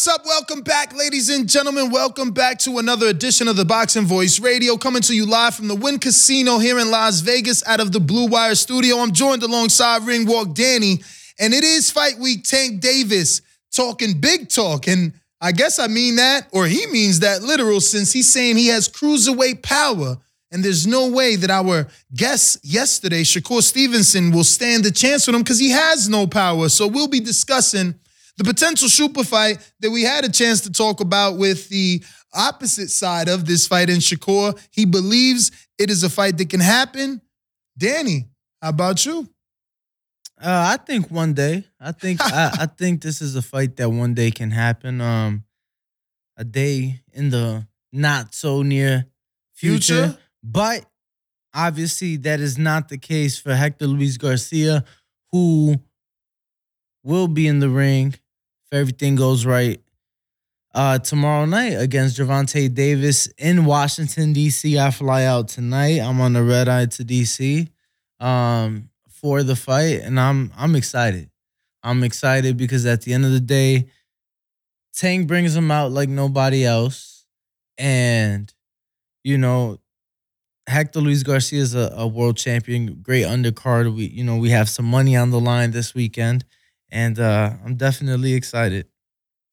What's up? Welcome back, ladies and gentlemen. Welcome back to another edition of the Boxing Voice Radio, coming to you live from the Wynn Casino here in Las Vegas out of the Blue Wire studio. I'm joined alongside Ring Walk Danny, and it is Fight Week. Tank Davis talking big talk, and I guess I mean that, or he means that literal, since he's saying he has cruiserweight power. And there's no way that our guest yesterday, Shakur Stevenson, will stand a chance with him because he has no power. So we'll be discussing the potential super fight that we had a chance to talk about with the opposite side of this fight in Shakur. He believes it is a fight that can happen. Danny, how about you? Uh, I think one day. I think I, I think this is a fight that one day can happen. Um, a day in the not so near future, Future? but obviously that is not the case for Hector Luis Garcia, who will be in the ring if everything goes right uh, tomorrow night against Gervonta Davis in Washington D.C. I fly out tonight. I'm on the red eye to D.C. Um, for the fight, and I'm I'm excited. I'm excited because at the end of the day, Tank brings him out like nobody else, and you know, Hector Luis Garcia is a, a world champion, great undercard. We you know we have some money on the line this weekend, and uh, I'm definitely excited.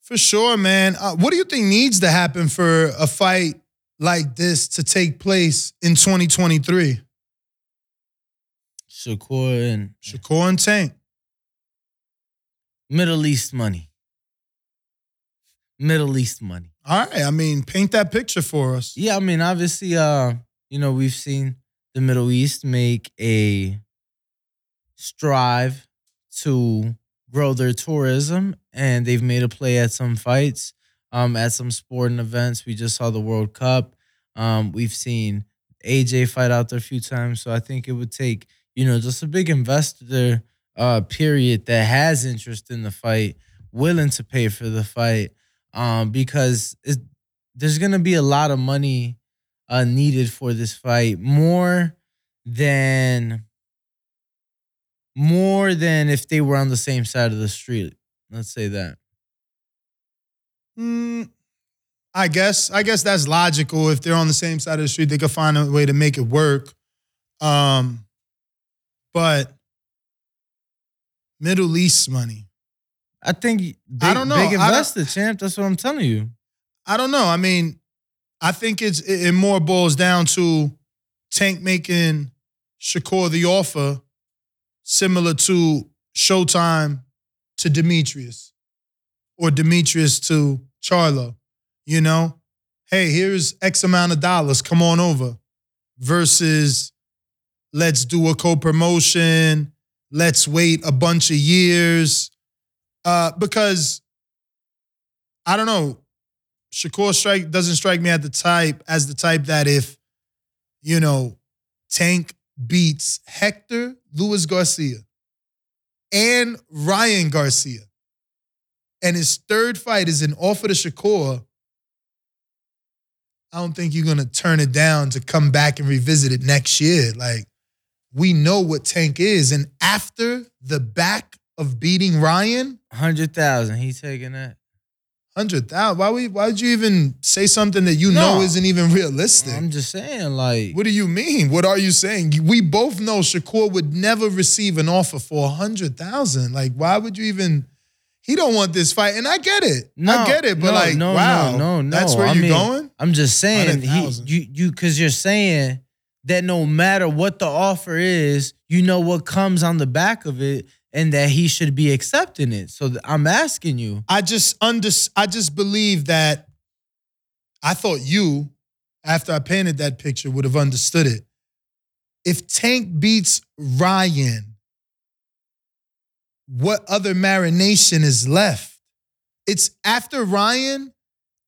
For sure, man. Uh, what do you think needs to happen for a fight like this to take place in 2023? Shakur and Shakur and Tank. Middle East money. Middle East money. All right. I mean, paint that picture for us. Yeah, I mean, obviously, uh, you know, we've seen the Middle East make a strive to grow their tourism, and they've made a play at some fights, um, at some sporting events. We just saw the World Cup. Um, we've seen AJ fight out there a few times, so I think it would take, you know, just a big investor uh period that has interest in the fight, willing to pay for the fight, um, because it's, there's gonna be a lot of money uh needed for this fight, more than more than if they were on the same side of the street. Let's say that. Mm, I guess. I guess that's logical. If they're on the same side of the street, they could find a way to make it work. Um, but Middle East money. I think big, I don't know. big investor, champ. That's what I'm telling you. I don't know. I mean, I think it's it, it more boils down to Tank making Shakur the offer similar to Showtime to Demetrius or Demetrius to Charlo. You know, hey, here's X amount of dollars. Come on over. Versus let's do a co-promotion. Let's wait a bunch of years. Uh, because I don't know. Shakur strike doesn't strike me at the type as the type that if you know Tank beats Hector Luis Garcia and Ryan Garcia, and his third fight is an offer to Shakur. I don't think you're gonna turn it down to come back and revisit it next year. Like we know what Tank is, and after the back of beating Ryan, Hundred thousand. He's taking that. Hundred thousand. Why would why would you even say something that you No. know isn't even realistic? I'm just saying, like, what do you mean? What are you saying? We both know Shakur would never receive an offer for a hundred thousand. Like, why would you even? He don't want this fight, and I get it. I get it, but no, like, no, wow, no, no, no. that's where I you're mean, going. I'm just saying, he, you, you, because you're saying that no matter what the offer is, you know what comes on the back of it, and that he should be accepting it. So I'm asking you, I just under, I just believe that. I thought you, after I painted that picture, would have understood it. If Tank beats Ryan, what other marination is left? It's after Ryan,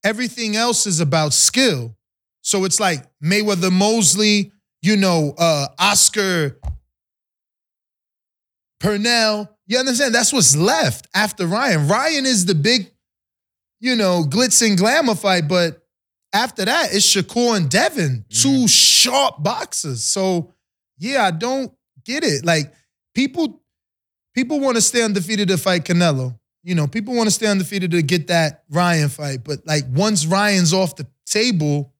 everything else is about skill. So it's like Mayweather Mosley, you know, uh, Oscar Pernell. You understand? That's what's left after Ryan. Ryan is the big, you know, glitz and glamour fight, but after that, it's Shakur and Devin, two mm-hmm. sharp boxers. So yeah, I don't get it. Like people, people want to stay undefeated to fight Canelo. you know, people want to stay undefeated to get that Ryan fight. But like once Ryan's off the table,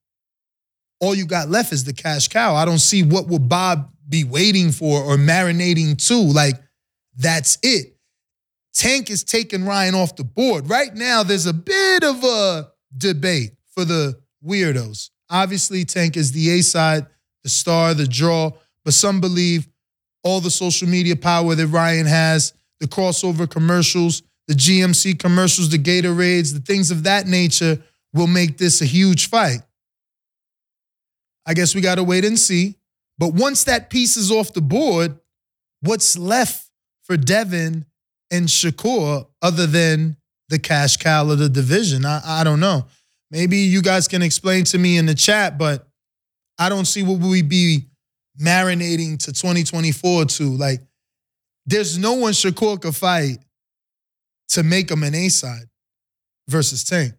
all you got left is the cash cow. I don't see what would Bob be waiting for or marinating to. Like, that's it. Tank is taking Ryan off the board. Right now, there's a bit of a debate for the weirdos. Obviously, Tank is the A side, the star, the draw, but some believe all the social media power that Ryan has, the crossover commercials, the GMC commercials, the Gatorades, the things of that nature will make this a huge fight. I guess we got to wait and see. But once that piece is off the board, what's left for Devin and Shakur other than the cash cow of the division? I, I don't know. Maybe you guys can explain to me in the chat, but I don't see what we be marinating to 2024 to. Like, there's no one Shakur could fight to make him an A side versus Tank.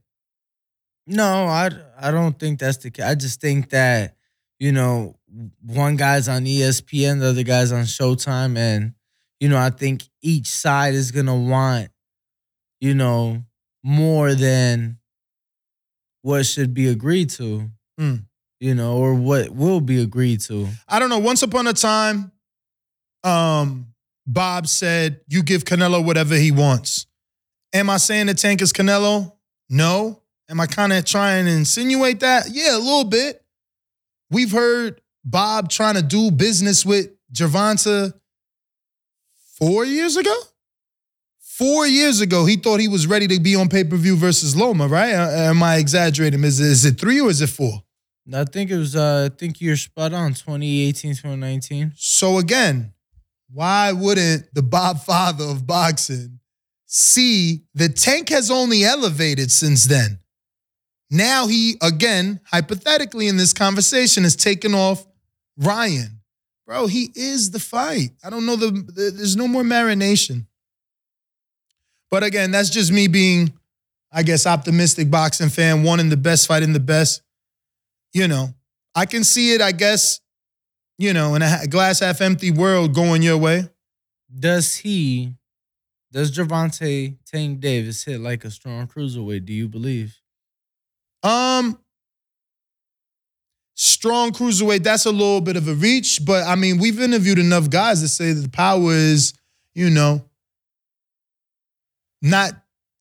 No, I I don't think that's the case. I just think that you know one guy's on ESPN, the other guy's on Showtime, and you know I think each side is gonna want you know more than what should be agreed to. Mm. You know, or what will be agreed to. I don't know. Once upon a time, um, Bob said, "You give Canelo whatever he wants." Am I saying the tank is Canelo? No. Am I kind of trying to insinuate that? Yeah, a little bit. We've heard Bob trying to do business with Gervonta four years ago. Four years ago, he thought he was ready to be on pay per view versus Loma, right? Uh, am I exaggerating? Is it, is it three or is it four? I think it was. Uh, I think you're spot on. 2018, 2019. So again, why wouldn't the Bob father of boxing see the tank has only elevated since then? Now he again, hypothetically in this conversation, has taken off Ryan. Bro, he is the fight. I don't know the, the there's no more marination. But again, that's just me being, I guess, optimistic boxing fan, wanting the best fight in the best. You know, I can see it, I guess, you know, in a glass half empty world going your way. Does he? Does Gervonta Tank Davis hit like a strong cruiserweight? Do you believe? Um, strong cruiserweight. That's a little bit of a reach, but I mean, we've interviewed enough guys to say that the power is, you know, not.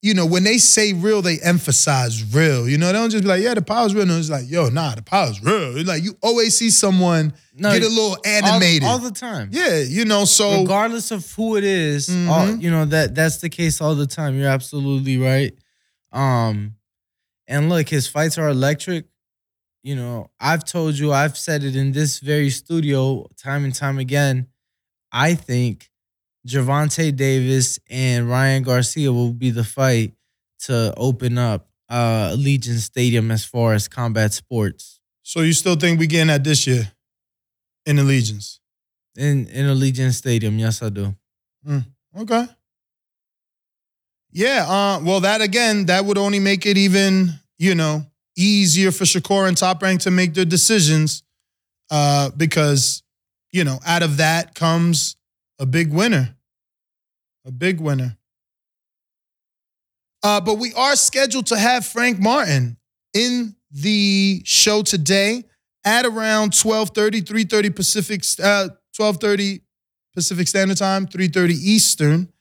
You know, when they say real, they emphasize real. You know, they don't just be like, yeah, the power's real. No, it's like, yo, nah, the power's real. It's like you always see someone No, get a little animated. all, all the time. yeah, you know, so regardless of who it is, all- Mhm. you know that that's the case all the time. You're absolutely right. Um, and look, his fights are electric. You know, I've told you, I've said it in this very studio time and time again. I think Gervonta Davis and Ryan Garcia will be the fight to open up uh Allegiant Stadium as far as combat sports so you still think we getting that this year in Allegiance? in in Allegiant Stadium. Yes, I do. Okay. Yeah, uh, well, that again, that would only make it even, you know, easier for Shakur and Top Rank to make their decisions. Uh, because, you know, out of that comes a big winner. A big winner. Uh, but we are scheduled to have Frank Martin in the show today at around 12:30, 3:30 Pacific, uh, 12:30 Pacific Standard Time, 3:30 Eastern.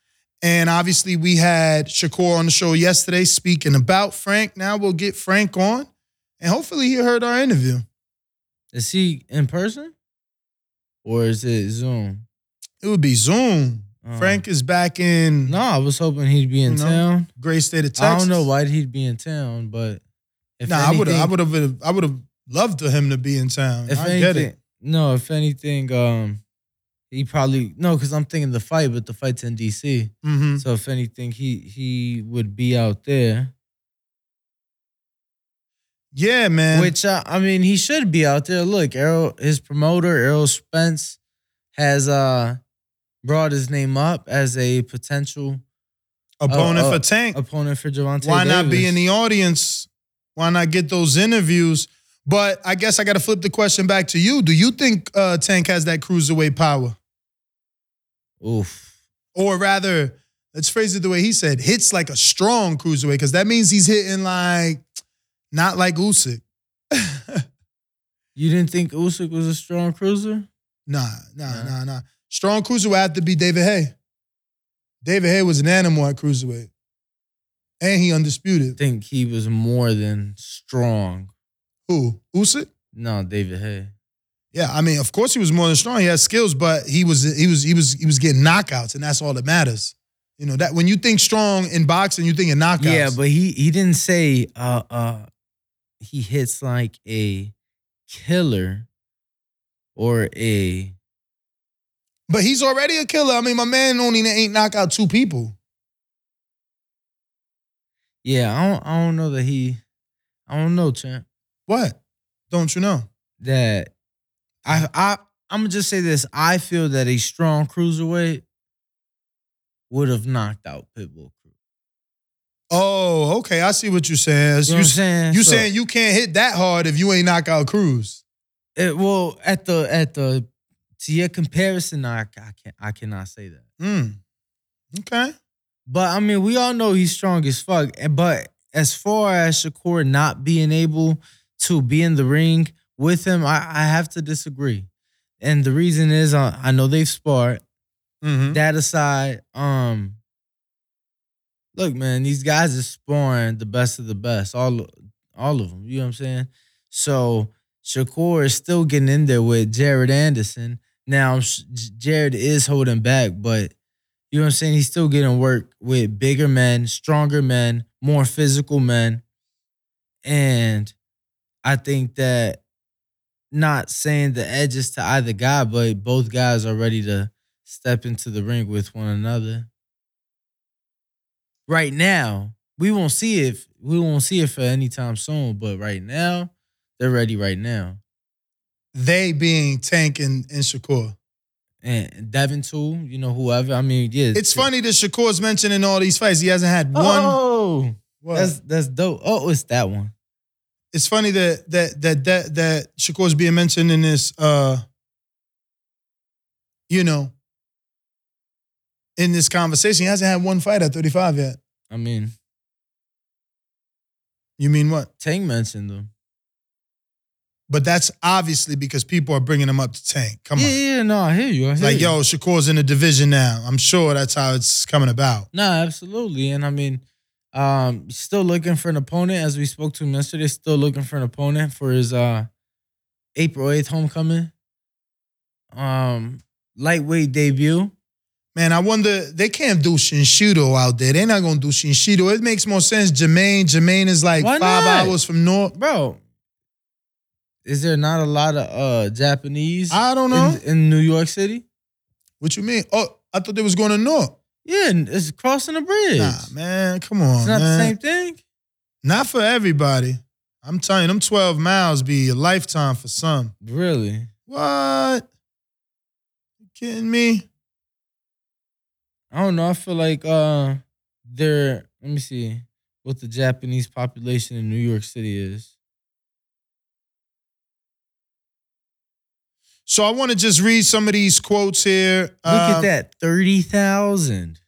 And obviously, we had Shakur on the show yesterday speaking about Frank. Now we'll get Frank on, and hopefully, he heard our interview. Is he in person or is it Zoom? It would be Zoom. Uh, Frank is back in No, I was hoping he'd be in You know, town. great state of Texas. I don't know why he'd be in town, but if Nah, I would have. I would have. I would have loved for him to be in town. If I anything, get it. no. If anything, um, he probably no, because I'm thinking the fight, but the fight's in DC. hmm So if anything, he he would be out there. Yeah, man. Which uh, I mean, he should be out there. Look, Errol, his promoter Errol Spence has uh brought his name up as a potential opponent uh, for Tank. opponent for Gervonta. Why not be in the audience? Why not get those interviews? But I guess I got to flip the question back to you. Do you think uh, Tank has that cruiserweight power, Oof. or rather, let's phrase it the way he said, hits like a strong cruiserweight, because that means he's hitting like not like Usyk. You didn't think Usyk was a strong cruiser? Nah, nah, Nah. nah, nah. Strong would have to be David Haye. David Haye was an animal at cruiserweight. And he undisputed. I undisputed. think he was more than strong. Who? Usyk? No, David Haye. Yeah, I mean, of course he was more than strong. He had skills, but he was he was he was he was getting knockouts, and that's all that matters. You know that when you think strong in boxing, you think in knockouts. Yeah, but he he didn't say uh uh he hits like a killer or a but he's already a killer. I mean, my man only ain't knock out two people. yeah, I don't I don't know that he I don't know, champ. What? Don't you know? That I I I'm gonna just say this. I feel that a strong cruiserweight would have knocked out Pitbull Cruz. Oh, okay. I see what you're saying. You know You, what I'm saying? you So- saying you can't hit that hard if you ain't knock out Cruz. It, well, at the at the to your comparison, I, I can't I cannot say that. Mm. Okay. But I mean, we all know he's strong as fuck. But as far as Shakur not being able to be in the ring with him, I, I have to disagree. And the reason is uh, I know they've sparred. Mm-hmm. That aside, um, look, man, these guys are sparring the best of the best, all all of them. You know what I'm saying? So Shakur is still getting in there with Jared Anderson. Now Jared is holding back, but you know what I'm saying? He's still getting work with bigger men, stronger men, more physical men. And I think that not saying the edges to either guy, but both guys are ready to step into the ring with one another. Right now, we won't see it. We won't see it for any time soon. But right now, they're ready. Right now, They being Tank and, and Shakur. and Devin too. You know, whoever. I mean, yeah. It's funny that Shakur's mentioned in all these fights. He hasn't had one. Oh, that's that's dope. Oh, it's that one. It's funny that that that that that Shakur's being mentioned in this uh you know in this conversation. He hasn't had one fight at 35 yet. I mean, You mean what? Tank mentioned them. But that's obviously because people are bringing him up to tank. Come yeah, on. yeah, no, I hear you. I hear like, you. yo, Shakur's in the division now. I'm sure that's how it's coming about. Nah, absolutely. And I mean, um, still looking for an opponent, as we spoke to him yesterday, still looking for an opponent for his uh April 8th homecoming. Um, lightweight debut. Man, I wonder they can't do Shinshido out there. They're not gonna do Shinshido. It makes more sense. Jermaine, Jermaine is like Why five not? hours from Newark. Bro, is there not a lot of uh Japanese I don't know. in, in New York City? What you mean? Oh, I thought they was going to Newark. Yeah, it's crossing the bridge. Nah, man, come on, it's not man. the same thing. Not for everybody. I'm telling you, them 12 miles be a lifetime for some. Really? What? You kidding me? I don't know. I feel like uh they're let me see what the Japanese population in New York City is. So I want to just read some of these quotes here. Look at Um, that. 30,000.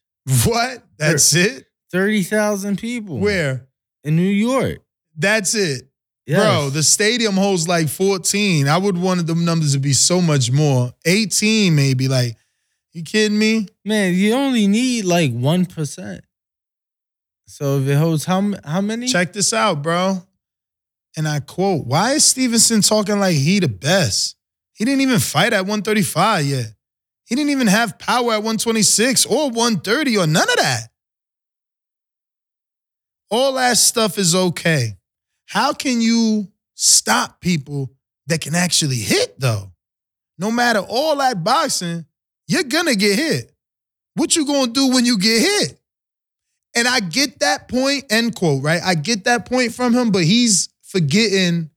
What? That's it? 30,000 people. Where? In New York. That's it. Yes. Bro, the stadium holds like 14. I would want them numbers to be so much more. 18 maybe. Like, you kidding me? Man, you only need like 1%. So if it holds how how many? Check this out, bro. And I quote, why is Stevenson talking like he the best? He didn't even fight at 135 yet. He didn't even have power at 126 or 130 or none of that. All that stuff is okay. How can you stop people that can actually hit though? No matter all that boxing, you're gonna get hit. What you gonna do when you get hit? And I get that point, end quote, right? I get that point from him, but he's forgetting,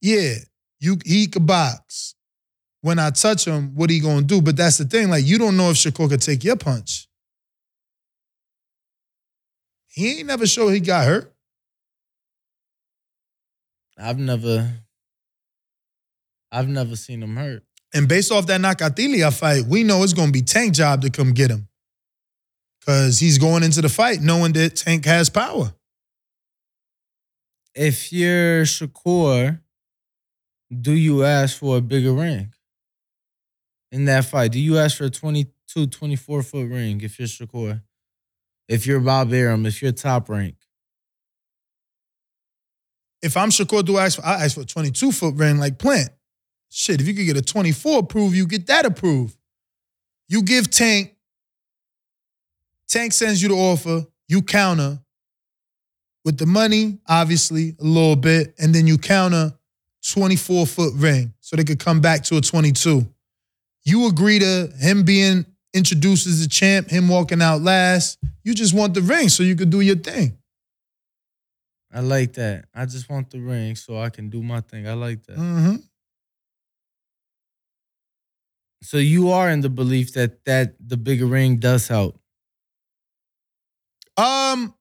yeah, you he could box. When I touch him, what he gonna do? But that's the thing, like you don't know if Shakur could take your punch. He ain't never showed he got hurt. I've never I've never seen him hurt. And based off that Nakatilia fight, we know it's gonna be Tank job to come get him. Cause he's going into the fight knowing that Tank has power. If you're Shakur, do you ask for a bigger ring in that fight? Do you ask for a 22, 24 foot ring if you're Shakur? If you're Bob Arum, if you're top rank? If I'm Shakur, do I ask for, I ask for a 22 foot ring like Plant. Shit, if you could get a 24 approved, you get that approved. You give Tank, Tank sends you the offer, you counter with the money, obviously, a little bit, and then you counter 24 foot ring so they could come back to a 22. You agree to him being introduced as the champ, him walking out last. You just want the ring so you could do your thing. I like that. I just want the ring so I can do my thing. I like that. Mm-hmm. So you are in the belief that that the bigger ring does help. Um,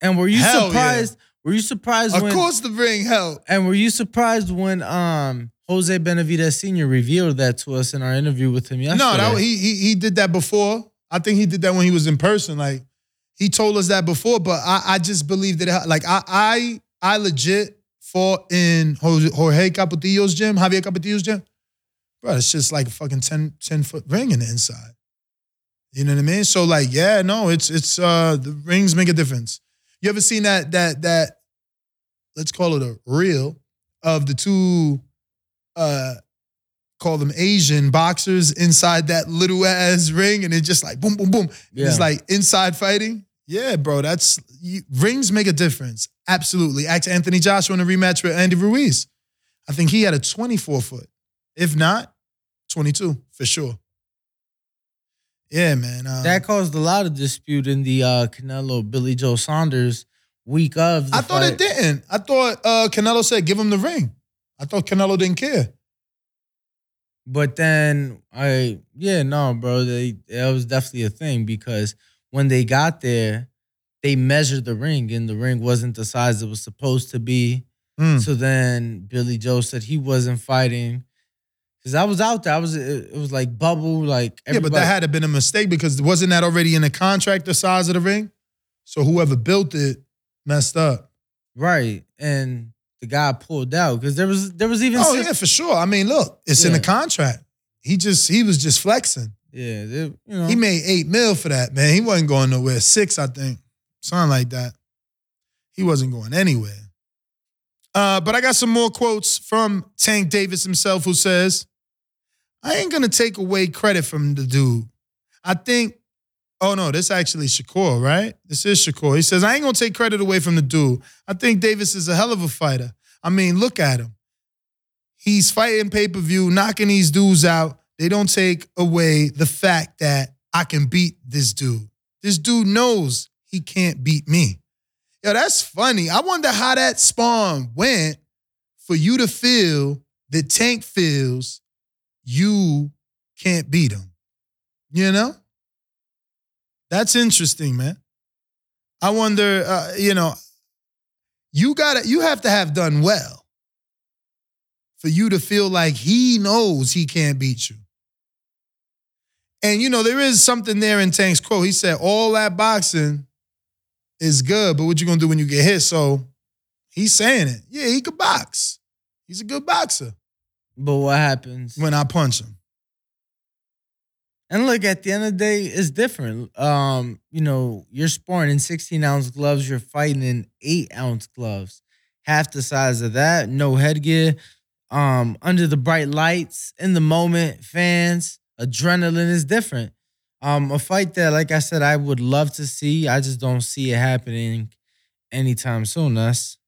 And were you surprised? yeah. Were you surprised of when course the ring helped. and were you surprised when um Jose Benavidez Sr. revealed that to us in our interview with him yesterday? No, that, he, he he did that before. I think he did that when he was in person. Like he told us that before, but I, I just believe that it, like I I I legit fought in Jorge Capetillo's gym, Javier Capetillo's gym. Bro, it's just like a fucking 10, 10 foot ring in the inside. You know what I mean? So like, yeah, no, it's it's uh the rings make a difference. You ever seen that that that let's call it a reel of the two uh call them Asian boxers inside that little ass ring and it's just like boom, boom, boom. Yeah. It's like inside fighting. Yeah, bro, that's you, rings make a difference. Absolutely. Ask Anthony Joshua in a rematch with Andy Ruiz. I think he had a 24 foot. If not, 22 for sure. Yeah, man. Um, that caused a lot of dispute in the uh Canelo Billy Joe Saunders week of. The I thought fight. it didn't. I thought uh, Canelo said give him the ring. I thought Canelo didn't care. But then I yeah, no, bro, they that was definitely a thing because when they got there, they measured the ring and the ring wasn't the size it was supposed to be. Mm. So then Billy Joe said he wasn't fighting. Cause I was out there. I was it, was like bubble, like Yeah, but that had to been a mistake because wasn't that already in the contract the size of the ring? So whoever built it messed up. right. And the guy pulled out because there was there was even Oh si- yeah, for sure. I mean, look, it's in the contract. He just he was just flexing. yeah, they- you know. He made eight mil for that, man. He wasn't going nowhere. Six, I think. Something like that. He wasn't going anywhere. Uh, but I got some more quotes from Tank Davis himself, who says, I ain't gonna take away credit from the dude. I think, oh no, this actually Shakur, right? This is Shakur. He says, I ain't gonna take credit away from the dude. I think Davis is a hell of a fighter. I mean, look at him. He's fighting pay-per-view, knocking these dudes out. They don't take away the fact that I can beat this dude. This dude knows he can't beat me. Yo, that's funny. I wonder how that spawn went for you to feel that Tank feels you can't beat him. You know? That's interesting, man. I wonder, uh, you know, you gotta, you have to have done well for you to feel like he knows he can't beat you. And you know, there is something there in Tank's quote. He said, all that boxing is good, but what you gonna do when you get hit? So he's saying it. Yeah, he could box. He's a good boxer but what happens? when I punch him. And look, at the end of the day, it's different. Um, you know, you're sparring in 16 ounce gloves, you're fighting in eight ounce gloves. Half the size of that, no headgear, um, under the bright lights, in the moment, fans, adrenaline is different. Um, a fight that, like I said, I would love to see. I just don't see it happening anytime soon. Us,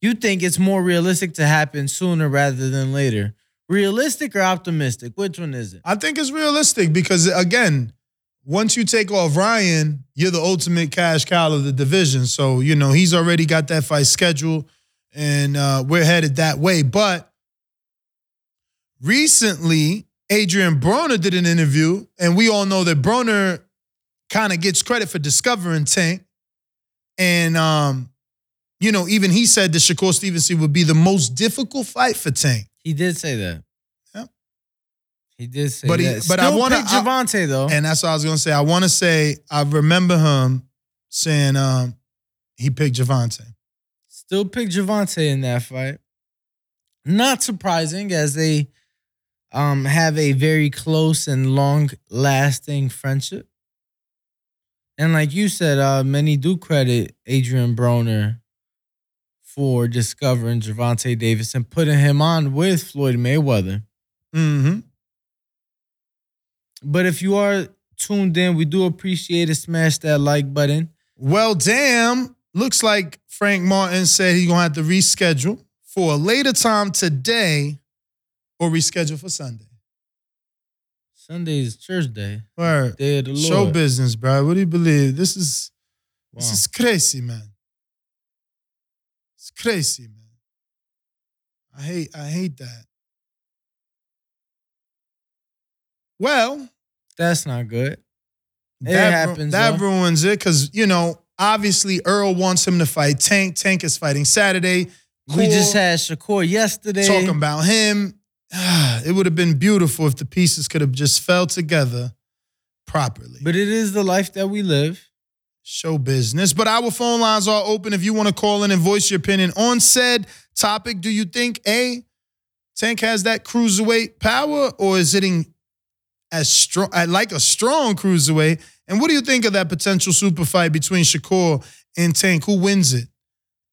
you think it's more realistic to happen sooner rather than later. Realistic or optimistic? Which one is it? I think it's realistic because again, once you take off Ryan, you're the ultimate cash cow of the division. So, you know, he's already got that fight scheduled and uh, we're headed that way. But recently, Adrian Broner did an interview, and we all know that Broner kind of gets credit for discovering Tank. And um, you know, even he said that Shakur Stevenson would be the most difficult fight for Tank. He did say that. Yeah. He did say But he- that. but I Still wanna- Gervonta though. And that's what I was gonna say. I want to say I remember him saying um, he picked Gervonta. Still picked Gervonta in that fight. Not surprising as they um, have a very close and long lasting friendship. And like you said, uh, many do credit Adrian Broner for discovering Gervonta Davis and putting him on with Floyd Mayweather. Mm-hmm. But if you are tuned in, we do appreciate it. Smash that like button. Well, damn. Looks like Frank Martin said he's gonna have to reschedule for a later time today or reschedule for Sunday. Sunday is church day, Word. day of the Lord. Show business, bro. What do you believe? This is this is crazy, man. It's crazy, man. I hate I hate that. Well, That's not good. It that, ru- happens, that though. ruins it because you know obviously Errol wants him to fight Tank. Tank is fighting Saturday. We just had Shakur yesterday. talking about him. It would have been beautiful if the pieces could have just fell together properly. But it is the life that we live. Show business. But our phone lines are open if you want to call in and voice your opinion on said topic. Do you think A, Tank has that cruiserweight power, or is it in as strong like a strong cruiserweight? And what do you think of that potential super fight between Shakur and Tank? Who wins it?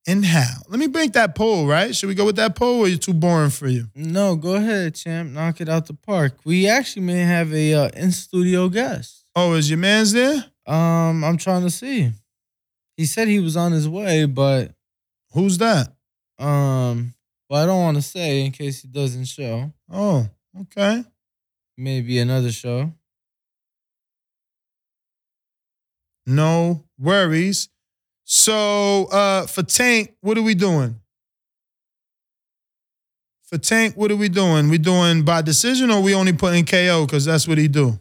And how? Let me break that poll, right? Should we go with that poll or are you too boring for you? No, go ahead, champ. Knock it out the park. We actually may have a uh, in studio guest. Oh, is your man's there? Um, I'm trying to see. He said he was on his way, but Who's that? um, well, I don't want to say in case he doesn't show. Oh, okay. Maybe another show. No worries. So uh for Tank, what are we doing? For Tank, what are we doing? We doing by decision or we only putting KO because that's what he do?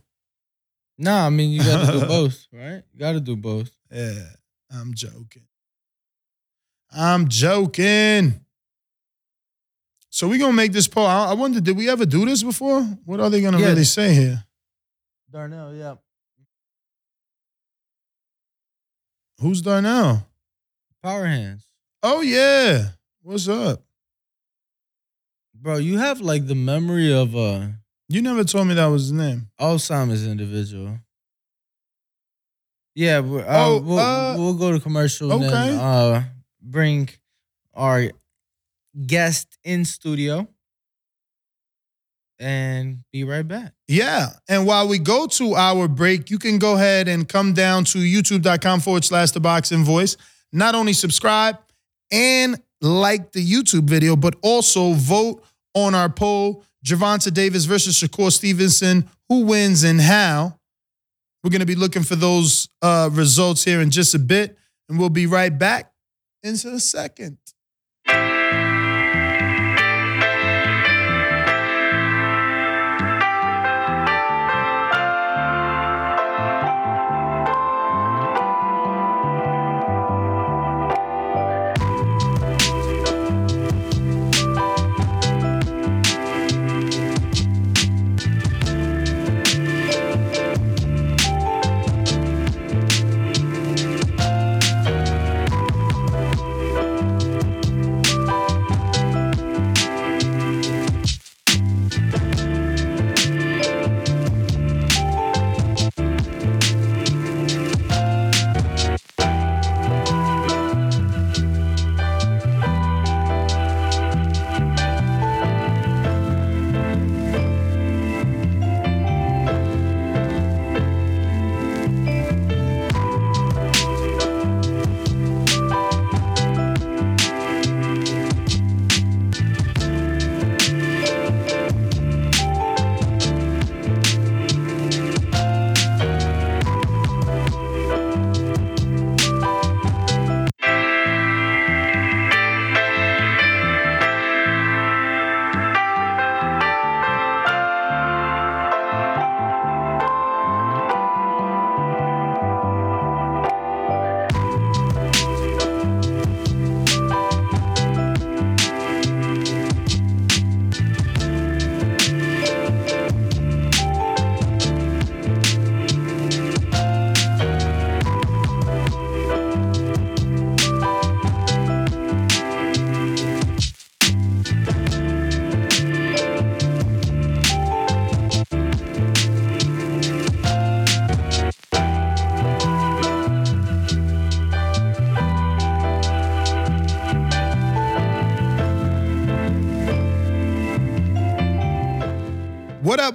Nah, I mean you got to do both, right? You got to do both. Yeah, I'm joking. I'm joking. So we gonna make this poll. I, I wonder, did we ever do this before? What are they gonna Yeah. really say here? Darnell, yeah. Who's Darnell? Power hands. Oh yeah. What's up? Bro, you have like the memory of a You never told me that was his name. Alzheimer's individual. Yeah, we- uh, Oh, we'll, uh, we'll go to commercial and okay. then uh, bring our guest in studio and be right back. Yeah. And while we go to our break, you can go ahead and come down to youtube.com forward slash the boxing voice. Not only subscribe and like the YouTube video, but also vote on our poll Gervonta Davis versus Shakur Stevenson. Who wins and how? We're going to be looking for those uh, results here in just a bit, and we'll be right back into a second.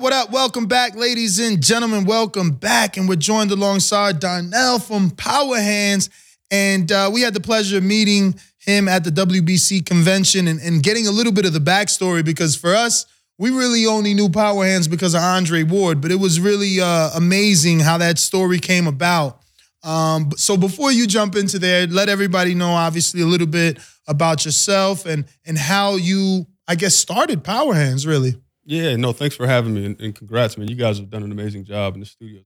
What up? Welcome back, ladies and gentlemen. Welcome back. And we're joined alongside Darnell from Power Hands. And uh, we had the pleasure of meeting him at the WBC convention and, and getting a little bit of the backstory because for us, we really only knew Power Hands because of Andre Ward, but it was really uh, amazing how that story came about. Um, so before you jump into there, let everybody know obviously a little bit about yourself and and how you, I guess, started Power Hands. Really. Yeah, no, thanks for having me and, and congrats, man. You guys have done an amazing job in the studio.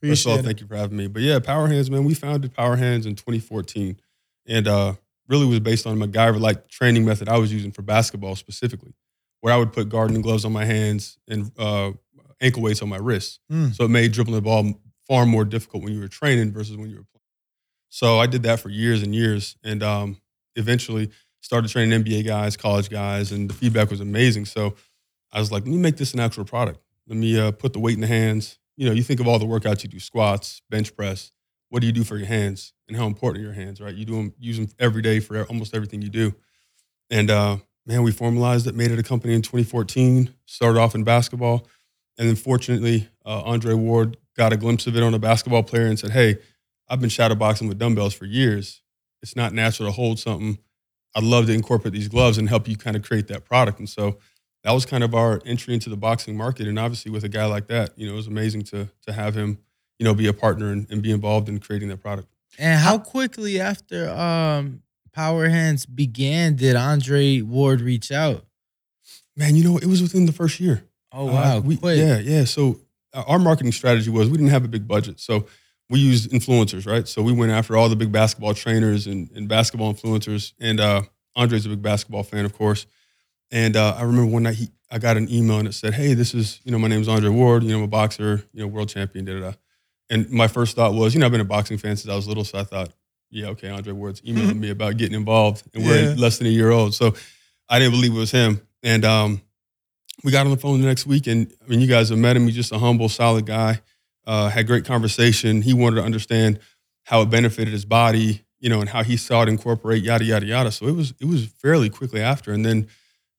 First Appreciate of all, it. thank you for having me. But yeah, Power Hands, man, we founded Power Hands in 2014, and uh, really was based on a MacGyver-like training method I was using for basketball specifically, where I would put gardening gloves on my hands and uh, ankle weights on my wrists. Mm. So it made dribbling the ball far more difficult when you were training versus when you were playing. So I did that for years and years, and um, eventually started training NBA guys, college guys, and the feedback was amazing. So I was like, let me make this an actual product. Let me uh, put the weight in the hands. You know, you think of all the workouts you do: squats, bench press. What do you do for your hands, and how important are your hands? Right? You do them, use them every day for almost everything you do. And uh, man, we formalized it, made it a company in 2014. Started off in basketball, and then fortunately, uh, Andre Ward got a glimpse of it on a basketball player and said, "Hey, I've been shadowboxing with dumbbells for years. It's not natural to hold something. I'd love to incorporate these gloves and help you kind of create that product." And so that was kind of our entry into the boxing market. And obviously, with a guy like that, you know, it was amazing to to have him, you know, be a partner and, and be involved in creating that product. And how quickly after um Power Hands began did Andre Ward reach out? Man, you know, it was within the first year. Oh Uh, wow, we- quick. Yeah, yeah. So uh, our marketing strategy was we didn't have a big budget, so we used influencers, right? So we went after all the big basketball trainers and, and basketball influencers. And uh, Andre's a big basketball fan, of course. And uh, I remember one night he, I got an email and it said, "Hey, this is you know my name's Andre Ward. You know I'm a boxer, you know world champion." Da da da. And my first thought was, you know, I've been a boxing fan since I was little, so I thought, yeah, okay, Andre Ward's emailing me about getting involved, and we're Yeah. less than a year old, so I didn't believe it was him. And um, we got on the phone the next week, and I mean, you guys have met him. He's just a humble, solid guy. Uh, had great conversation. He wanted to understand how it benefited his body, you know, and how he saw it incorporate yada yada yada. So it was it was fairly quickly after, and then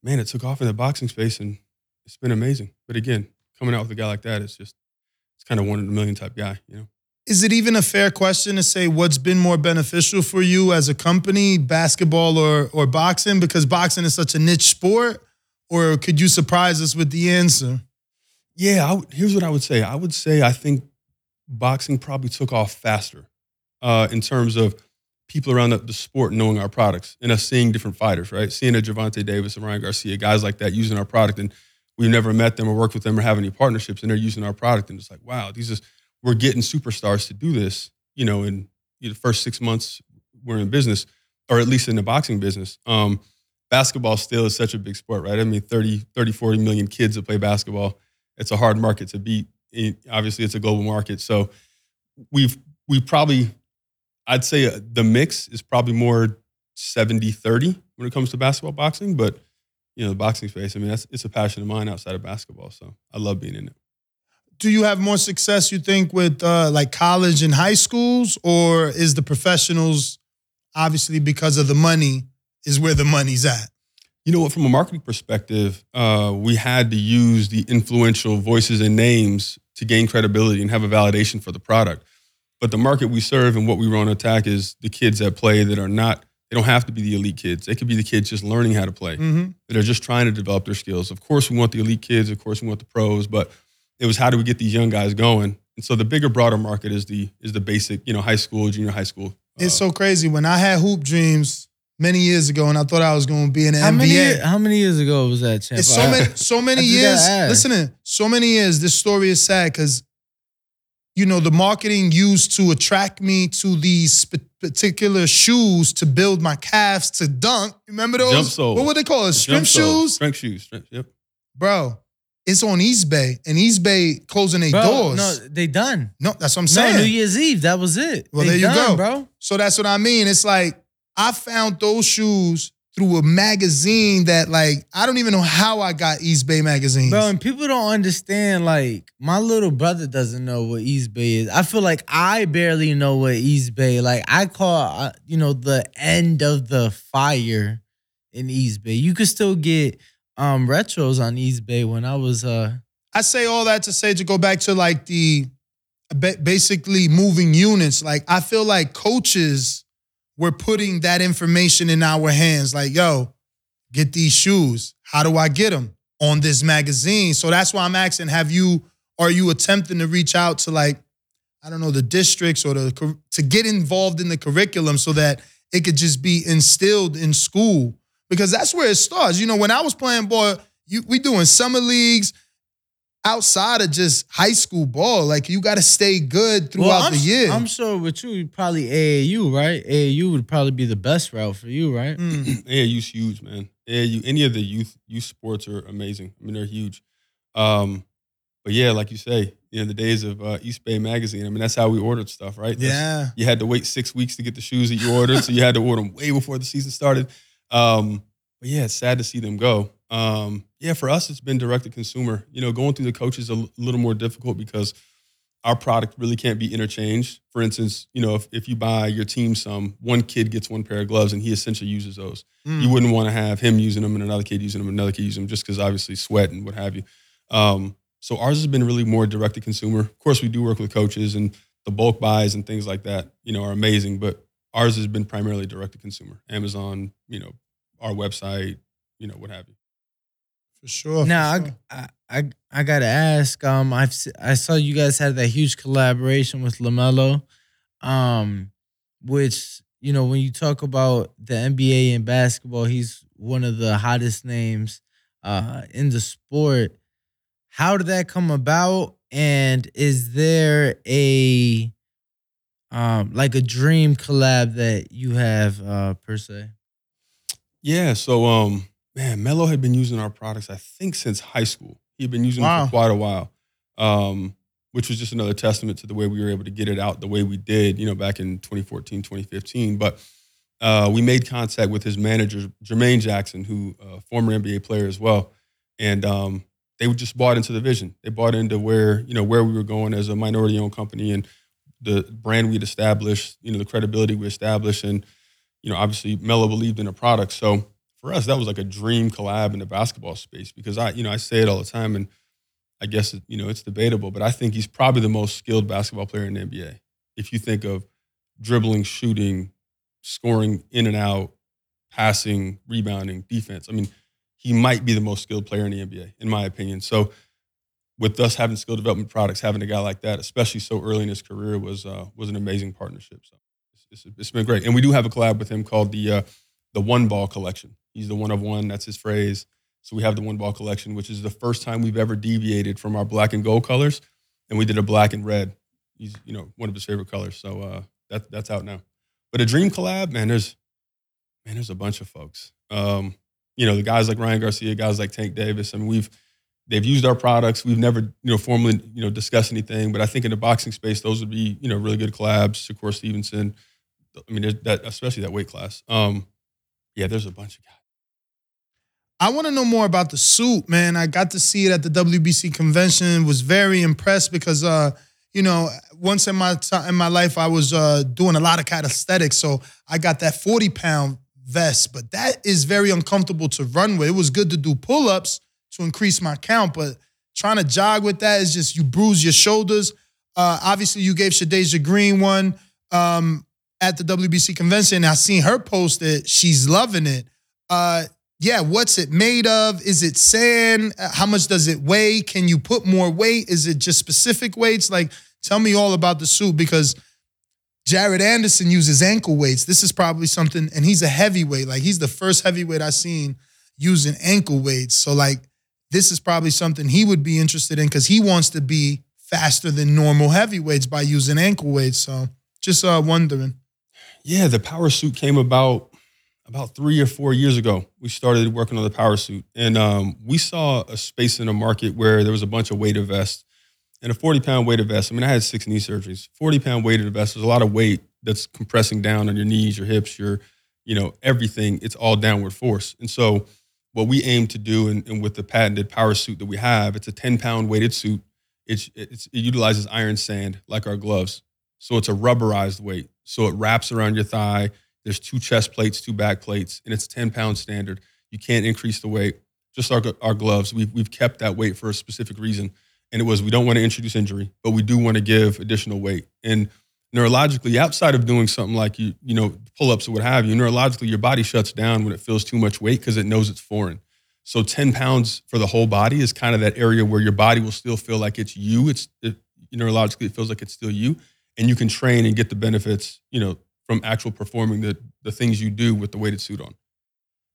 man, it took off in the boxing space, and it's been amazing. But again, coming out with a guy like that, it's just it's kind of one in a million type guy, you know. Is it even a fair question to say what's been more beneficial for you as a company, basketball or or boxing? Because boxing is such a niche sport. Or could you surprise us with the answer? Yeah, I here's what I would say. I would say I think boxing probably took off faster uh, in terms of people around the, the sport knowing our products and us seeing different fighters, right? Seeing a Gervonta Davis and Ryan Garcia, guys like that using our product, and we've never met them or worked with them or have any partnerships, and they're using our product, and it's like, wow, these is we're getting superstars to do this, you know, in the first six months we're in business, or at least in the boxing business. Um, basketball still is such a big sport, right? I mean, 30, 30, 40 million kids that play basketball. It's a hard market to beat. It- obviously, it's a global market. So we've we probably, I'd say uh, the mix is probably more 70 30 when it comes to basketball boxing. But, you know, the boxing space, I mean, that's, it's a passion of mine outside of basketball. So I love being in it. Do you have more success, you think, with uh, like college and high schools, or is the professionals obviously because of the money is where the money's at? You know what? From a marketing perspective, uh, we had to use the influential voices and names to gain credibility and have a validation for the product. But the market we serve and what we want to attack is the kids that play that are not. They don't have to be the elite kids. They could be the kids just learning how to play. Mm-hmm. That are just trying to develop their skills. Of course, we want the elite kids. Of course, we want the pros. But it was how do we get these young guys going? And so the bigger, broader market is the is the basic, you know, high school, junior high school. It's uh, so crazy. When I had hoop dreams many years ago, and I thought I was going to be in the How NBA. many how many years ago was that, champ? It's so many, so many years. gotta. Listening, so many years. This story is sad because, you know, the marketing used to attract me to these sp- particular shoes to build my calves to dunk. Remember those? Jump soles. What would they call it? Strength jump shoes, Strength shoes. Strength, yep. bro. It's on Eastbay, and Eastbay closing their Bro, doors. no, they done. No, that's what I'm No, saying. New Year's Eve. That was it. Well, They there you done, go. bro. So that's what I mean. It's like I found those shoes through a magazine that, like, I don't even know how I got East Bay magazines. Bro, and people don't understand. Like, my little brother doesn't know what East Bay is. I feel like I barely know what East Bay. Like, I call, uh, you know, the end of the fire in East Bay. You could still get um retros on East Bay when I was uh I say all that to say to go back to like the basically moving units. Like I feel like coaches were putting that information in our hands. Like, yo, get these shoes. How do I get them on this magazine? So that's why I'm asking: Have you? Are you attempting to reach out to like, I don't know, the districts or the to get involved in the curriculum so that it could just be instilled in school? Because that's where it starts. You know, when I was playing ball, you, we doing summer leagues outside of just high school ball. Like you got to stay good throughout Well, the year. I'm sure with you, probably AAU, right? AAU would probably be the best route for you, right? Mm. AAU's huge, man. AAU, any of the youth youth sports are amazing. I mean, they're huge. Um, but yeah, like you say, you know, the days of uh, East Bay Magazine. I mean, that's how we ordered stuff, right? That's- Yeah. you had to wait six weeks to get the shoes that you ordered, so you had to order them way before the season started. Um, but yeah, it's sad to see them go. Um, yeah, for us, it's been direct to consumer. You know, going through the coaches is a l- little more difficult because our product really can't be interchanged. For instance, you know, if, if you buy your team some, one kid gets one pair of gloves and he essentially uses those. Mm. You wouldn't want to have him using them and another kid using them, and another kid using them, just because obviously sweat and what have you. Um, so ours has been really more direct to consumer. Of course, we do work with coaches and the bulk buys and things like that. You know, are amazing, but ours has been primarily direct to consumer. Amazon, you know, our website, you know, what have you. For sure. for Now sure. I, I I I gotta ask. Um, I've I saw you guys had that huge collaboration with Lamelo, um, which you know when you talk about the NBA and basketball, he's one of the hottest names uh in the sport. How did that come about? And is there a um like a dream collab that you have uh per se? Yeah. So, um, man, Melo had been using our products, I think, since high school. He'd been using Wow. them for quite a while, um, which was just another testament to the way we were able to get it out the way we did, you know, back in 2014, 2015. But uh, we made contact with his manager, Jermaine Jackson, who uh, former NBA player as well, and um, they just bought into the vision. They bought into where you know where we were going as a minority-owned company and the brand we'd established, you know, the credibility we established, and you know, obviously Melo believed in the product. So for us, that was like a dream collab in the basketball space because I, you know, I say it all the time, and I guess you know it's debatable, but I think he's probably the most skilled basketball player in the NBA. If you think of dribbling, shooting, scoring in and out, passing, rebounding, defense, I mean, he might be the most skilled player in the NBA, in my opinion. So with us having skill development products, having a guy like that, especially so early in his career, was uh, was an amazing partnership. So it's, it's, it's been great, and we do have a collab with him called the uh, the One Ball Collection. He's the one of one. That's his phrase. So we have the One Ball Collection, which is the first time we've ever deviated from our black and gold colors, and we did a black and red. He's you know one of his favorite colors. So uh, that that's out now. But a dream collab, man. There's man, there's a bunch of folks. Um, you know, the guys like Ryan Garcia, guys like Tank Davis. I mean, we've they've used our products. We've never, you know, formally, you know, discussed anything. But I think in the boxing space, those would be, you know, really good collabs. Shakur Stevenson. I mean, that especially that weight class. Um, yeah, there's a bunch of guys. I want to know more about the suit, man. I got to see it at the WBC convention. Was very impressed because, uh, you know, once in my time in my life, I was uh, doing a lot of calisthenics, so I got that forty pound vest. But that is very uncomfortable to run with. It was good to do pull ups to increase my count, but trying to jog with that is just you bruise your shoulders. Uh, obviously, you gave Shadasia Green one um, at the WBC convention. I seen her post it. She's loving it. Uh, yeah, what's it made of? Is it sand? Uh, How much does it weigh? Can you put more weight? Is it just specific weights? Like, tell me all about the suit because Jared Anderson uses ankle weights. This is probably something, and he's a heavyweight. Like, he's the first heavyweight I've seen using ankle weights. So, like, this is probably something he would be interested in because he wants to be faster than normal heavyweights by using ankle weights. So, just uh, wondering. Yeah, the power suit came about about three or four years ago. We started working on the power suit, and um, we saw a space in the market where there was a bunch of weighted vests and a 40 pound weighted vest. I mean, I had six knee surgeries. 40 pound weighted vest. There's a lot of weight that's compressing down on your knees, your hips, your, you know, everything. It's all downward force. And so, what we aim to do, and, and with the patented power suit that we have, it's a 10 pound weighted suit. It's, it's, it utilizes iron sand like our gloves. So it's a rubberized weight. So it wraps around your thigh. There's two chest plates, two back plates, and it's 10 pound standard. You can't increase the weight. Just our, our gloves, we've, we've kept that weight for a specific reason. and it was we don't want to introduce injury, but we do want to give additional weight. And neurologically, outside of doing something like you, you know, pull ups or what have you, neurologically, your body shuts down when it feels too much weight because it knows it's foreign. So 10 pounds for the whole body is kind of that area where your body will still feel like it's you. It's it, neurologically, it feels like it's still you, and you can train and get the benefits, you know, from actual performing the the things you do with the weighted suit on.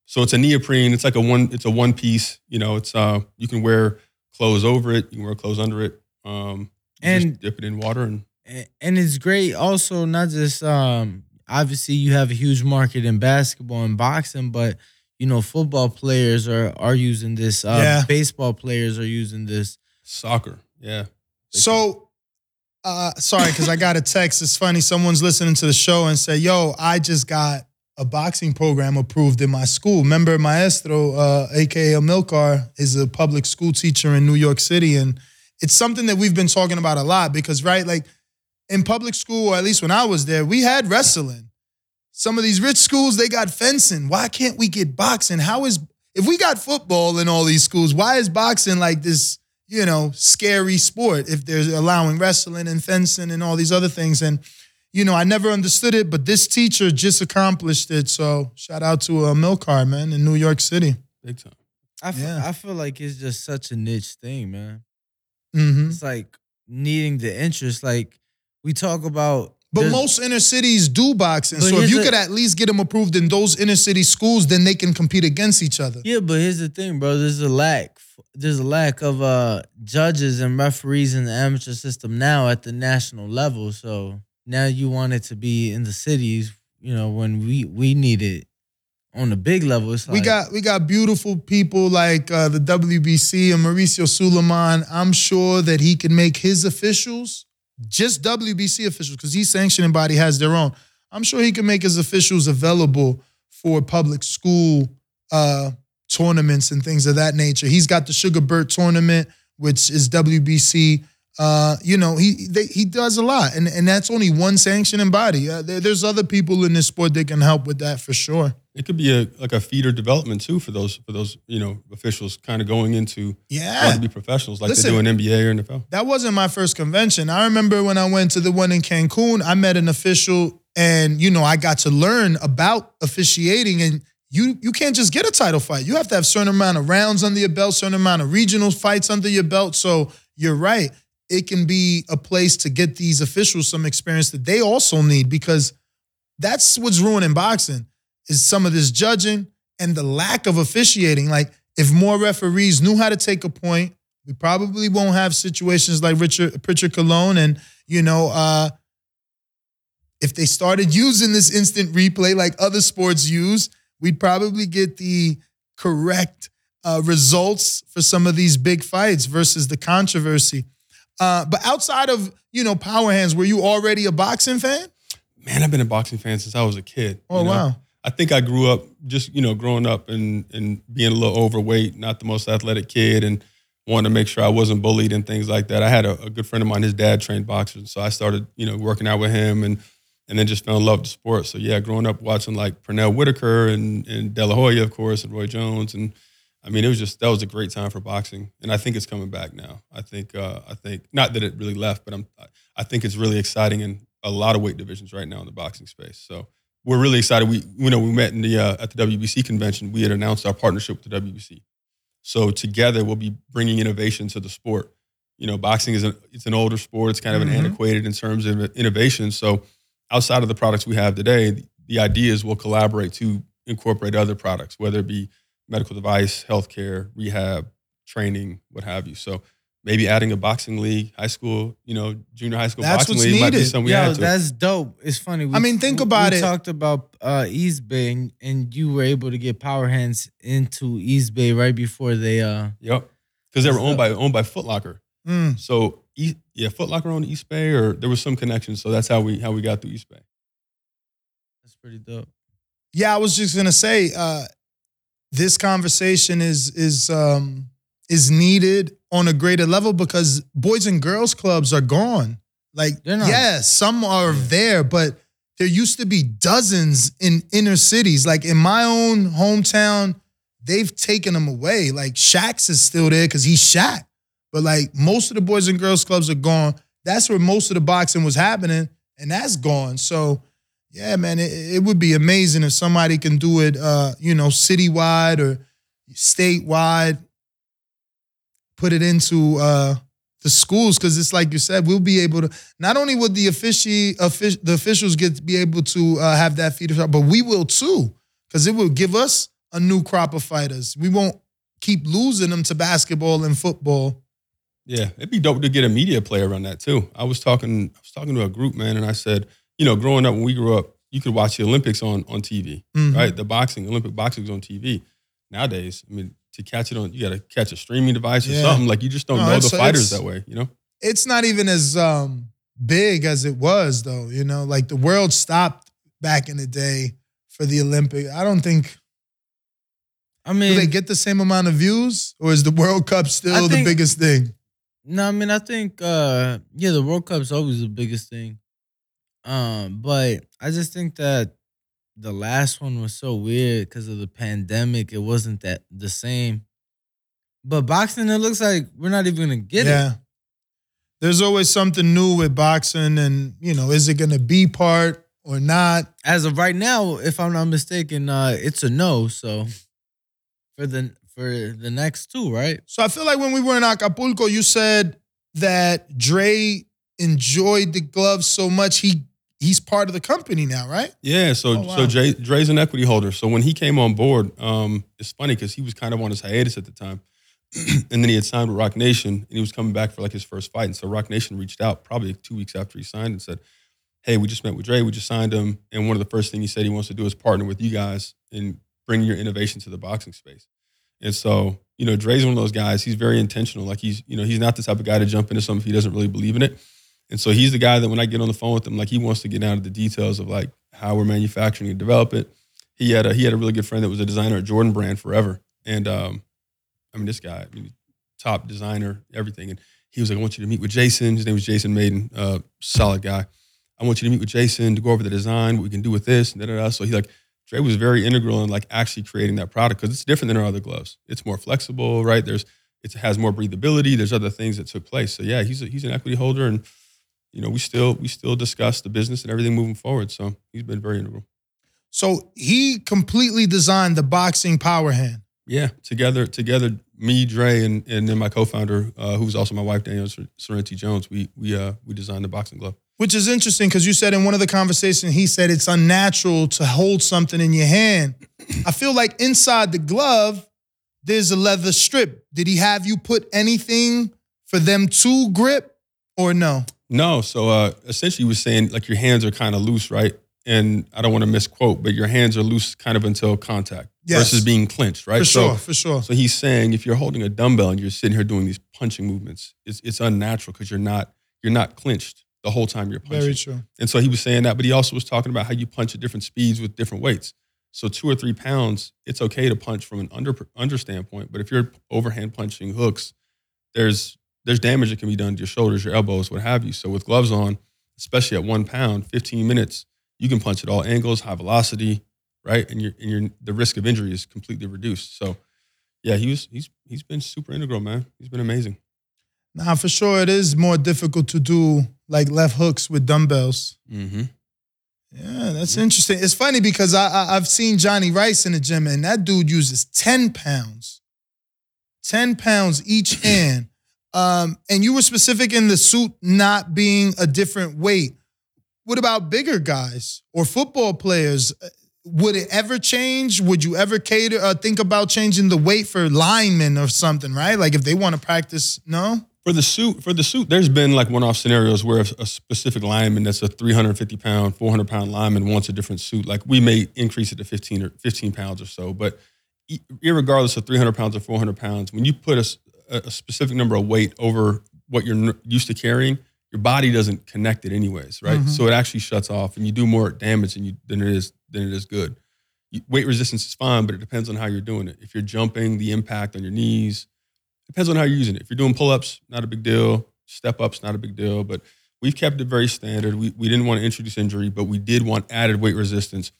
So it's a neoprene. It's like a one. It's a one piece. You know, it's uh you can wear clothes over it. You can wear clothes under it. Um, and dip it in water and and it's great. Also, not just um obviously you have a huge market in basketball and boxing, but you know football players are are using this. Uh, yeah. Baseball players are using this. Soccer, yeah. So uh, sorry, because I got a text. It's funny. Someone's listening to the show and said, "Yo, I just got a boxing program approved in my school." Member Maestro, uh, aka Amilcar, is a public school teacher in New York City, and it's something that we've been talking about a lot because, right, like in public school, or at least when I was there, we had wrestling. Some of these rich schools, they got fencing. Why can't we get boxing? How is if we got football in all these schools, why is boxing like this? You know, scary sport if they're allowing wrestling and fencing and all these other things. And, you know, I never understood it, but this teacher just accomplished it. So shout out to a uh, Milcar, man, in New York City. Big time. I feel, yeah. I feel like it's just such a niche thing, man. Mm-hmm. It's like needing the interest. Like we talk about but most inner cities do boxing. So if you a, could at least get them approved in those inner city schools, then they can compete against each other. Yeah, but here's the thing, bro. There's a lack. There's a lack of uh, judges and referees in the amateur system now at the national level. So now you want it to be in the cities. You know, when we we need it on the big level. It's like, we got we got beautiful people like uh, the WBC and Mauricio Sulaiman. I'm sure that he can make his officials just WBC officials, because each sanctioning body has their own. I'm sure he can make his officials available for public school uh, tournaments and things of that nature. He's got the Sugar Burt tournament, which is WBC. Uh, you know, he they, he does a lot, and and that's only one sanctioning body. Uh, there, there's other people in this sport that can help with that for sure. It could be a like a feeder development too for those for those you know officials kind of going into yeah to be professionals like Listen, they do in NBA or NFL. That wasn't my first convention. I remember when I went to the one in Cancun. I met an official, and you know I got to learn about officiating. And you you can't just get a title fight. You have to have certain amount of rounds under your belt, certain amount of regional fights under your belt. So you're right. It can be a place to get these officials some experience that they also need because that's what's ruining boxing is some of this judging and the lack of officiating. Like, if more referees knew how to take a point, we probably won't have situations like Richard Prichard Colón. And, you know, uh, if they started using this instant replay like other sports use, we'd probably get the correct uh, results for some of these big fights versus the controversy. Uh, but outside of you know power hands, were you already a boxing fan? Man, I've been a boxing fan since I was a kid. Oh you know? wow! I think I grew up just you know growing up and and being a little overweight, not the most athletic kid, and wanted to make sure I wasn't bullied and things like that. I had a, a good friend of mine, his dad trained boxers, so I started you know working out with him and and then just fell in love with sports. So yeah, growing up watching like Pernell Whitaker and and De La Hoya, of course, and Roy Jones, and I mean it was just that was a great time for boxing, and I think it's coming back now. I think uh, I think not that it really left, but I'm I think it's really exciting in a lot of weight divisions right now in the boxing space. So we're really excited. We you know we met in the uh, at the WBC convention. We had announced our partnership with the WBC. So together we'll be bringing innovation to the sport. You know, boxing is an it's an older sport. It's kind of mm-hmm. an antiquated in terms of innovation. So outside of the products we have today, the, the we'll collaborate to incorporate other products, whether it be medical device, healthcare, rehab, training, what have you. So maybe adding a boxing league, high school, you know, junior high school that's boxing what's league needed. might be something we Yo, that's dope. It's funny. We, I mean, think we, about we it. We talked about uh, East Bay, and, and, you were able to get Power Hands into East Bay right before they. uh Yep, because they were owned by owned by Foot Locker. Mm. So yeah, Foot Locker owned East Bay, or there was some connection. So that's how we how we got through East Bay. That's pretty dope. Yeah, I was just gonna say, uh, this conversation is is um is needed on a greater level because boys and girls clubs are gone. Like, yes, some are yeah. there, but there used to be dozens in inner cities. Like in my own hometown, they've taken them away. Like Shaq's is still there because he's Shaq. But like most of the boys and girls clubs are gone. That's where most of the boxing was happening, and that's gone. So yeah, man, it, it would be amazing if somebody can do it, uh, you know, citywide or statewide. Put it into uh, the schools because it's like you said, we'll be able to. Not only would the offici, offic, the officials get be able to uh, have that feeder shot, but we will too because it will give us a new crop of fighters. We won't keep losing them to basketball and football. Yeah, it'd be dope to get a media player around that too. I was talking, I was talking to a group man, and I said, you know, growing up when we grew up, you could watch the Olympics on on TV, Mhm. right? The boxing, Olympic boxing was on TV. Nowadays, I mean, to catch it on, you got to catch a streaming device or Yeah. something. Like you just don't No, know the it's- fighters that way, you know? It's not even as um, big as it was, though. You know, like the world stopped back in the day for the Olympic. I don't think I mean, do mean, they get the same amount of views, or is the World Cup still I the biggest thing? No, I mean I think uh yeah, the World Cup's always the biggest thing. Um, but I just think that the last one was so weird because of the pandemic. It wasn't that the same. But boxing, it looks like we're not even gonna get yeah. it. There's always something new with boxing, and you know, is it to be part or not? As of right now, if I'm not mistaken, uh it's a no. So for the for the next two, right? So I feel like when we were in Acapulco, you said that Dre enjoyed the gloves so much he he's part of the company now, right? Yeah, so Oh, wow. so Jay, Dre's an equity holder. So when he came on board, um, it's funny because he was kind of on his hiatus at the time, and then he had signed with Roc Nation, and he was coming back for like his first fight. And so Roc Nation reached out probably two weeks after he signed and said, "Hey, we just met with Dre. We just signed him, and one of the first things he said he wants to do is partner with you guys and bring your innovation to the boxing space." And so you know, Dre's one of those guys. He's very intentional. Like he's you know he's not the type of guy to jump into something if he doesn't really believe in it. And so he's the guy that when I get on the phone with him, like he wants to get down to the details of like how we're manufacturing and develop it. He had a he had a really good friend that was a designer at Jordan Brand forever. And um, I mean, this guy, I mean, top designer, everything. And he was like, I want you to meet with Jason. His name was Jason Maiden, uh, solid guy. I want you to meet with Jason to go over the design, what we can do with this, and da da da. So he like Dre was very integral in like actually creating that product because it's different than our other gloves. It's more flexible, right? There's it has more breathability. There's other things that took place. So yeah, he's a, he's an equity holder, and you know we still we still discuss the business and everything moving forward. So he's been very integral. So he completely designed the boxing power hand. Yeah, together together, me, Dre, and and then my co-founder, uh, who's also my wife, Danielle Sor- Sorrenti Jones. We we uh we designed the boxing glove. Which is interesting because you said in one of the conversations, he said it's unnatural to hold something in your hand. I feel like inside the glove, there's a leather strip. Did he have you put anything for them to grip or no? No, so uh, essentially, he was saying like your hands are kind of loose, right? And I don't want to misquote, but your hands are loose kind of until contact Yes. versus being clenched, right? For So- sure, for sure. So he's saying if you're holding a dumbbell and you're sitting here doing these punching movements, it's it's unnatural because you're not you're not clenched the whole time you're punching. Very true. And so he was saying that, but he also was talking about how you punch at different speeds with different weights. So two or three pounds, it's okay to punch from an under under standpoint, but if you're overhand punching hooks, there's there's damage that can be done to your shoulders, your elbows, what have you. So with gloves on, especially at one pound, 15 minutes, you can punch at all angles, high velocity, right? And your and your the risk of injury is completely reduced. So yeah, he was he's he's been super integral, man. He's been amazing. Now, for sure, it is more difficult to do like left hooks with dumbbells. Mm-hmm. Yeah, that's interesting. It's funny because I, I I've seen Johnny Rice in the gym, and that dude uses ten pounds, ten pounds each hand. Um, and you were specific in the suit not being a different weight. What about bigger guys or football players? Uh, Would it ever change? Would you ever cater uh, think about changing the weight for linemen or something? Right, like if they want to practice. No, For the suit, for the suit, there's been like one-off scenarios where a specific lineman that's a 350 pound, 400 pound lineman wants a different suit. Like we may increase it to 15 or 15 pounds or so, but irregardless of 300 pounds or 400 pounds, when you put a, a- specific number of weight over what you're n- used to carrying, your body doesn't connect it anyways, right? Mhm. So it actually shuts off, and you do more damage than you than it is than it is good. You- Weight resistance is fine, but it depends on how you're doing it. If you're jumping, the impact on your knees, depends on how you're using it. If you're doing pull-ups, not a big deal. Step ups, not a big deal. But we've kept it very standard. We we didn't want to introduce injury, but we did want added weight resistance.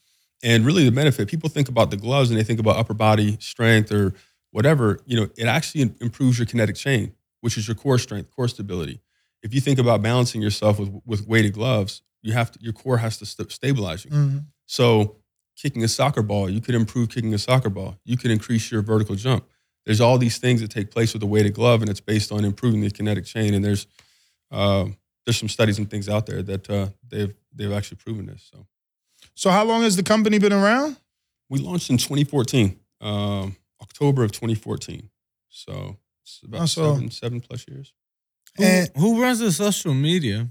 And really the benefit, people think about the gloves and they think about upper body strength or whatever. You know, it actually improves your kinetic chain. which is your core strength, core stability. If you think about balancing yourself with with weighted gloves, you have to your core has to st- stabilize you. Mhm. So kicking a soccer ball, you could improve kicking a soccer ball. You could increase your vertical jump. There's all these things that take place with a weighted glove, and it's based on improving the kinetic chain. And there's uh, there's some studies and things out there that uh, they've they've actually proven this. So So how long has the company been around? we launched in 2014, um, October of 2014. So it's about so- seven seven plus years. Who, And- who runs the social media?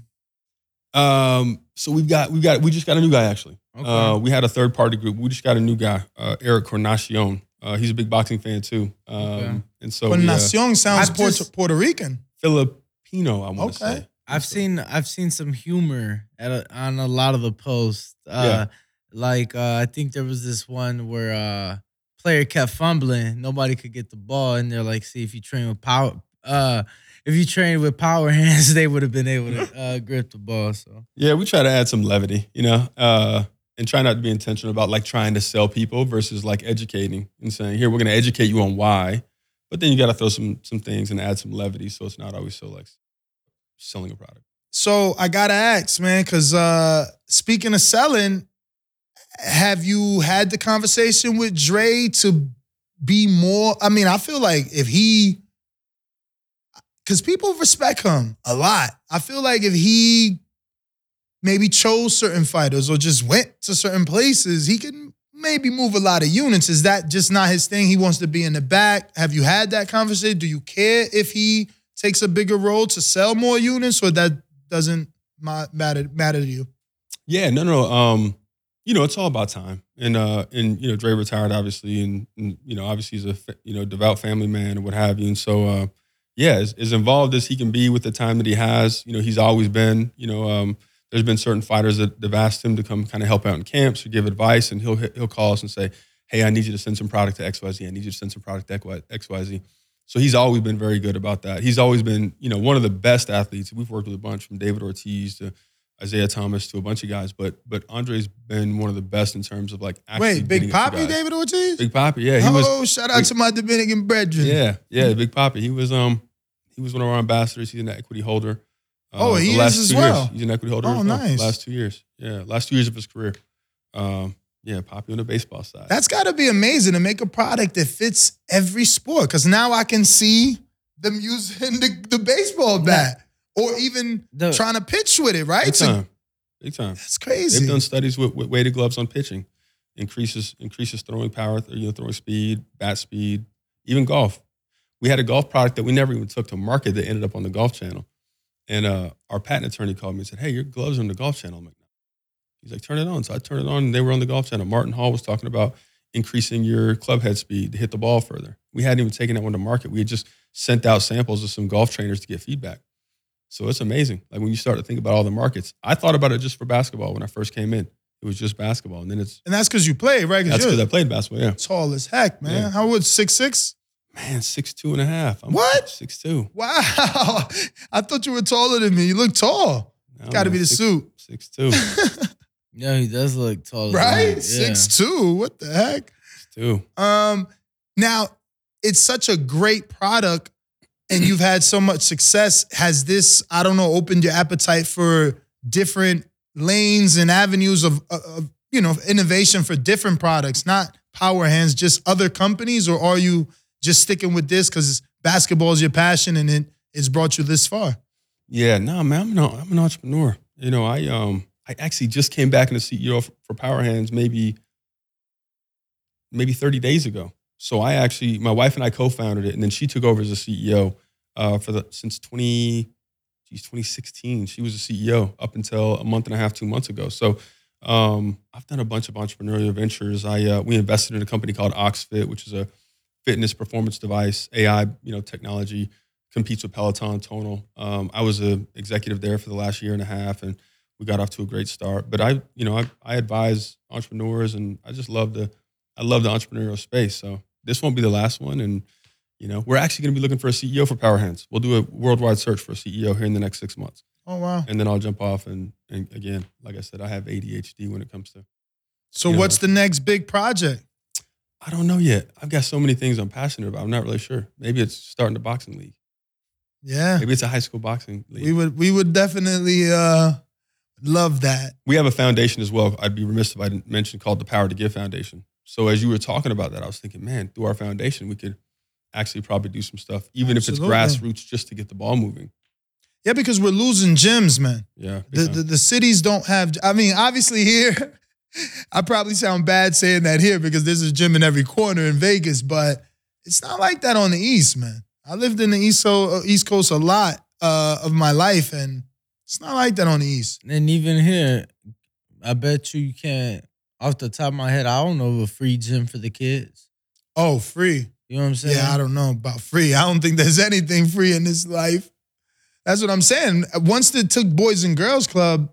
Um, so we've got we've got we just got a new guy actually. Okay. Uh, we had a third party group. We just got a new guy, uh, Eric Cornacion. Uh, he's a big boxing fan too. Um, Okay. And so But we, uh, Nacion sounds I've Puerto, just- Puerto Rican. Filipino, I want to Okay. say. I've So- seen I've seen some humor at a, on a lot of the posts. Uh, Yeah. Like uh, I think there was this one where uh, player kept fumbling, nobody could get the ball, and they're like, "See if you train with power, uh, if you train with power hands, they would have been able to uh, grip the ball." So Yeah, we try to add some levity, you know, uh, and try not to be intentional about like trying to sell people versus like educating and saying, "Here, we're going to educate you on why," but then you got to throw some some things and add some levity, so it's not always so like selling a product. So I gotta ask, man, because uh, speaking of selling, have you had the conversation with Dre to be more? I mean, I feel like if he, because people respect him a lot. I feel like if he maybe chose certain fighters or just went to certain places, he can maybe move a lot of units. Is that just not his thing? He wants to be in the back. Have you had that conversation? Do you care if he takes a bigger role to sell more units, or that doesn't matter matter to you? Yeah, no, no. Um, you know, it's all about time. And uh, and you know, Dre retired obviously, and, and you know, obviously he's a you know devout family man and what have you. And so, uh, yeah, as, as involved as he can be with the time that he has, you know, he's always been. You know, um, there's been certain fighters that have asked him to come kind of help out in camps or give advice, and he'll he'll call us and say, "Hey, I need you to send some product to X Y Z. I need you to send some product to X Y Z." So he's always been very good about that. He's always been, you know, one of the best athletes. We've worked with a bunch from David Ortiz to Isaiah Thomas to a bunch of guys, but but Andre's been one of the best in terms of like actually Wait, Big Poppy. David Ortiz? Big Poppy, yeah, he was. oh, shout out Big- to my Dominican brethren. Yeah, yeah, Big Poppy. He was um he was one of our ambassadors. He's an equity holder. Uh, Oh, he the is as well? Years, he's an equity holder. Oh, nice. Last two years, yeah, last two years of his career. Um, yeah, Poppy on the baseball side. That's got to be amazing to make a product that fits every sport. Because now I can see them using the, the baseball bat or even The- trying to pitch with it, right? big time, big time. that's crazy. They've done studies with, with weighted gloves on pitching, increases increases throwing power, you know, throwing speed, bat speed, even golf. We had a golf product that we never even took to market that ended up on the Golf Channel, and uh, our patent attorney called me and said, "Hey, your gloves are on the Golf Channel." I'm like, "No." He's like, "Turn it on." So I turned it on, and they were on the Golf Channel. Martin Hall was talking about increasing your club head speed to hit the ball further. We hadn't even taken that one to market. We had just sent out samples of some golf trainers to get feedback. So it's amazing. Like when you start to think about all the markets, I thought about it just for basketball when I first came in. It was just basketball, and then it's and that's because you play, right? that's Because because I played basketball. Yeah, tall as heck, man. Yeah. How would six six? man, six two and a half. I'm What? Six two. Wow. I thought you were taller than me. You look tall. Got to be the suit. Six two. Six yeah, he does look tall, right? Yeah. Six two. What the heck? two. Um, now it's such a great product, and you've had so much success. Has this, I don't know, opened your appetite for different lanes and avenues of, of you know innovation for different products, not power hands, just other companies, or are you just sticking with this because basketball is your passion and it it's brought you this far? Yeah, no, man, I'm an, I'm an entrepreneur. You know, I um I actually just came back into CEO for, for Power Hands maybe maybe 30 days ago. So I actually my wife and I co-founded it, and then she took over as a CEO uh, for the since 20 geez, 2016. She was a CEO up until a month and a half, two months ago. So um, I've done a bunch of entrepreneurial ventures. I uh, we invested in a company called OxeFit, which is a fitness performance device, AI, you know, technology competes with Peloton, Tonal. Um, I was an executive there for the last year and a half, and we got off to a great start. But I, you know, I, I advise entrepreneurs, and I just love the, I love the entrepreneurial space. So this won't be the last one, and you know, we're actually going to be looking for a CEO for Power Hands. We'll do a worldwide search for a CEO here in the next six months, Oh wow! and then I'll jump off. And, and again, like I said, I have ADHD when it comes to. So what's the next big project? I don't know yet. I've got so many things I'm passionate about. I'm not really sure. Maybe it's starting a boxing league. Yeah. Maybe it's a high school boxing league. We would we would definitely uh love that. we have a foundation as well. I'd be remiss if I didn't mention called the Power to Give Foundation. So as you were talking about that, I was thinking, man, through our foundation, we could actually probably do some stuff, even Absolutely. if it's grassroots, just to get the ball moving. Yeah, because we're losing gyms, man. Yeah, The, the the cities don't have I mean, obviously here, I probably sound bad saying that here because there's a gym in every corner in Vegas, but it's not like that on the East, man. I lived in the East so uh, East Coast a lot uh, of my life, and it's not like that on the East. And even here, I bet you you can't. Off the top of my head, I don't know of a free gym for the kids. Oh, free. You know what I'm saying? Yeah, I don't know about free. I don't think there's anything free in this life. That's what I'm saying. Once they took Boys and Girls Club,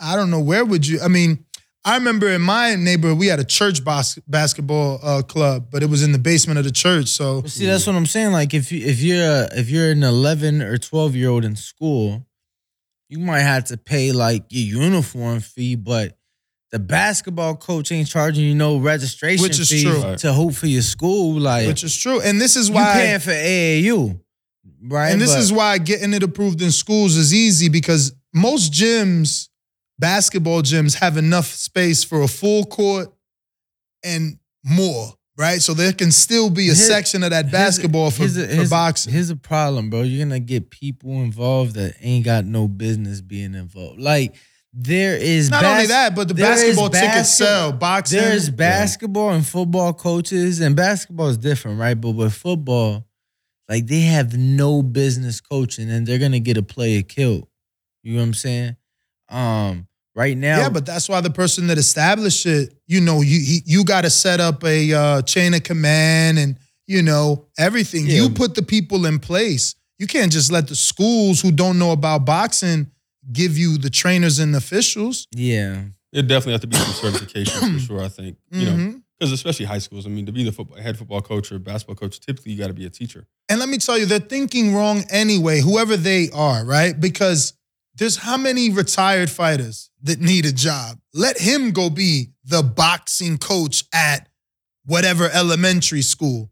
I don't know where would you. I mean, I remember in my neighborhood we had a church bas- basketball uh, club, but it was in the basement of the church. So see, that's what I'm saying. Like, if you if you're a, if you're an 11 or 12 year old in school, you might have to pay like your uniform fee, but the basketball coach ain't charging you no registration Which is fee true. to hoop for your school. Like, which is true, and this is you why. paying for AAU, right? and this But- is why getting it approved in schools is easy because most gyms, basketball gyms, have enough space for a full court and more, right? So there can still be a Here- section of that here's- basketball for, here's for here's- boxing. Here's a problem, bro. You're gonna get people involved that ain't got no business being involved. Like there is Not bas- only that, but the there is basketball tickets basket- sell. Boxing, There's basketball and football coaches, and basketball is different, right? But with football, like they have no business coaching, and they're gonna get a player killed. You know what I'm saying? Um, right now, yeah, but that's why the person that established it, you know, you he, you got to set up a uh, chain of command and you know everything. Yeah. You put the people in place. You can't just let the schools who don't know about boxing give you the trainers and officials. yeah, it definitely have to be some certification for sure. I think you know mm-hmm. because especially high schools. I mean, to be the football, head football coach or basketball coach, typically you got to be a teacher. And let me tell you, they're thinking wrong anyway, whoever they are, right? Because there's how many retired fighters that need a job? Let him go be the boxing coach at whatever elementary school.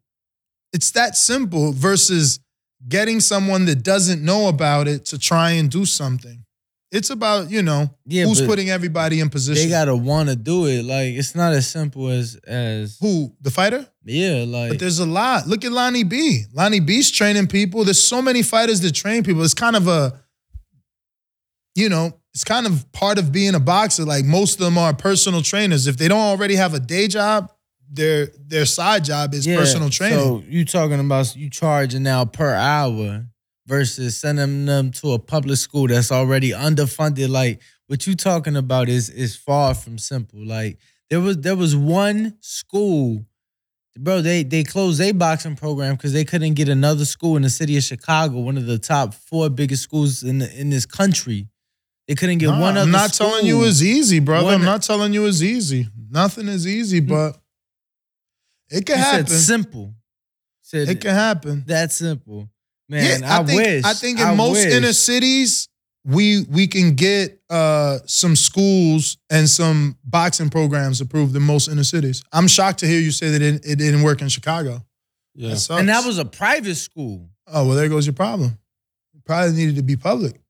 It's that simple versus getting someone that doesn't know about it to try and do something. It's about, you know, yeah. who's putting everybody in position. They gotta want to do it. Like it's not as simple as as Who? The fighter? yeah. Like But there's a lot. Look at Lonnie B. Lonnie B's training people. There's so many fighters that train people. It's kind of a, you know, it's kind of part of being a boxer. Like most of them are personal trainers. If they don't already have a day job, their their side job is personal training. So you talking about you charging now per hour versus sending them to a public school that's already underfunded. Like what you talking about is is far from simple. Like there was there was one school, bro. They they closed a boxing program because they couldn't get another school in the city of Chicago, one of the top four biggest schools in the, in this country. They couldn't get Nah, one other. I'm not telling you it's easy, brother. One- I'm not telling you it's easy. Nothing is easy, hmm. but it can happen. said simple. Said It can happen. that simple. Man, Yeah, I, think, wish. I think in I most wish. inner cities, we we can get uh, some schools and some boxing programs approved in most inner cities. I'm shocked to hear you say that it, it didn't work in Chicago. Yeah, That and that was a private school. oh well, there goes your problem. It probably needed to be public.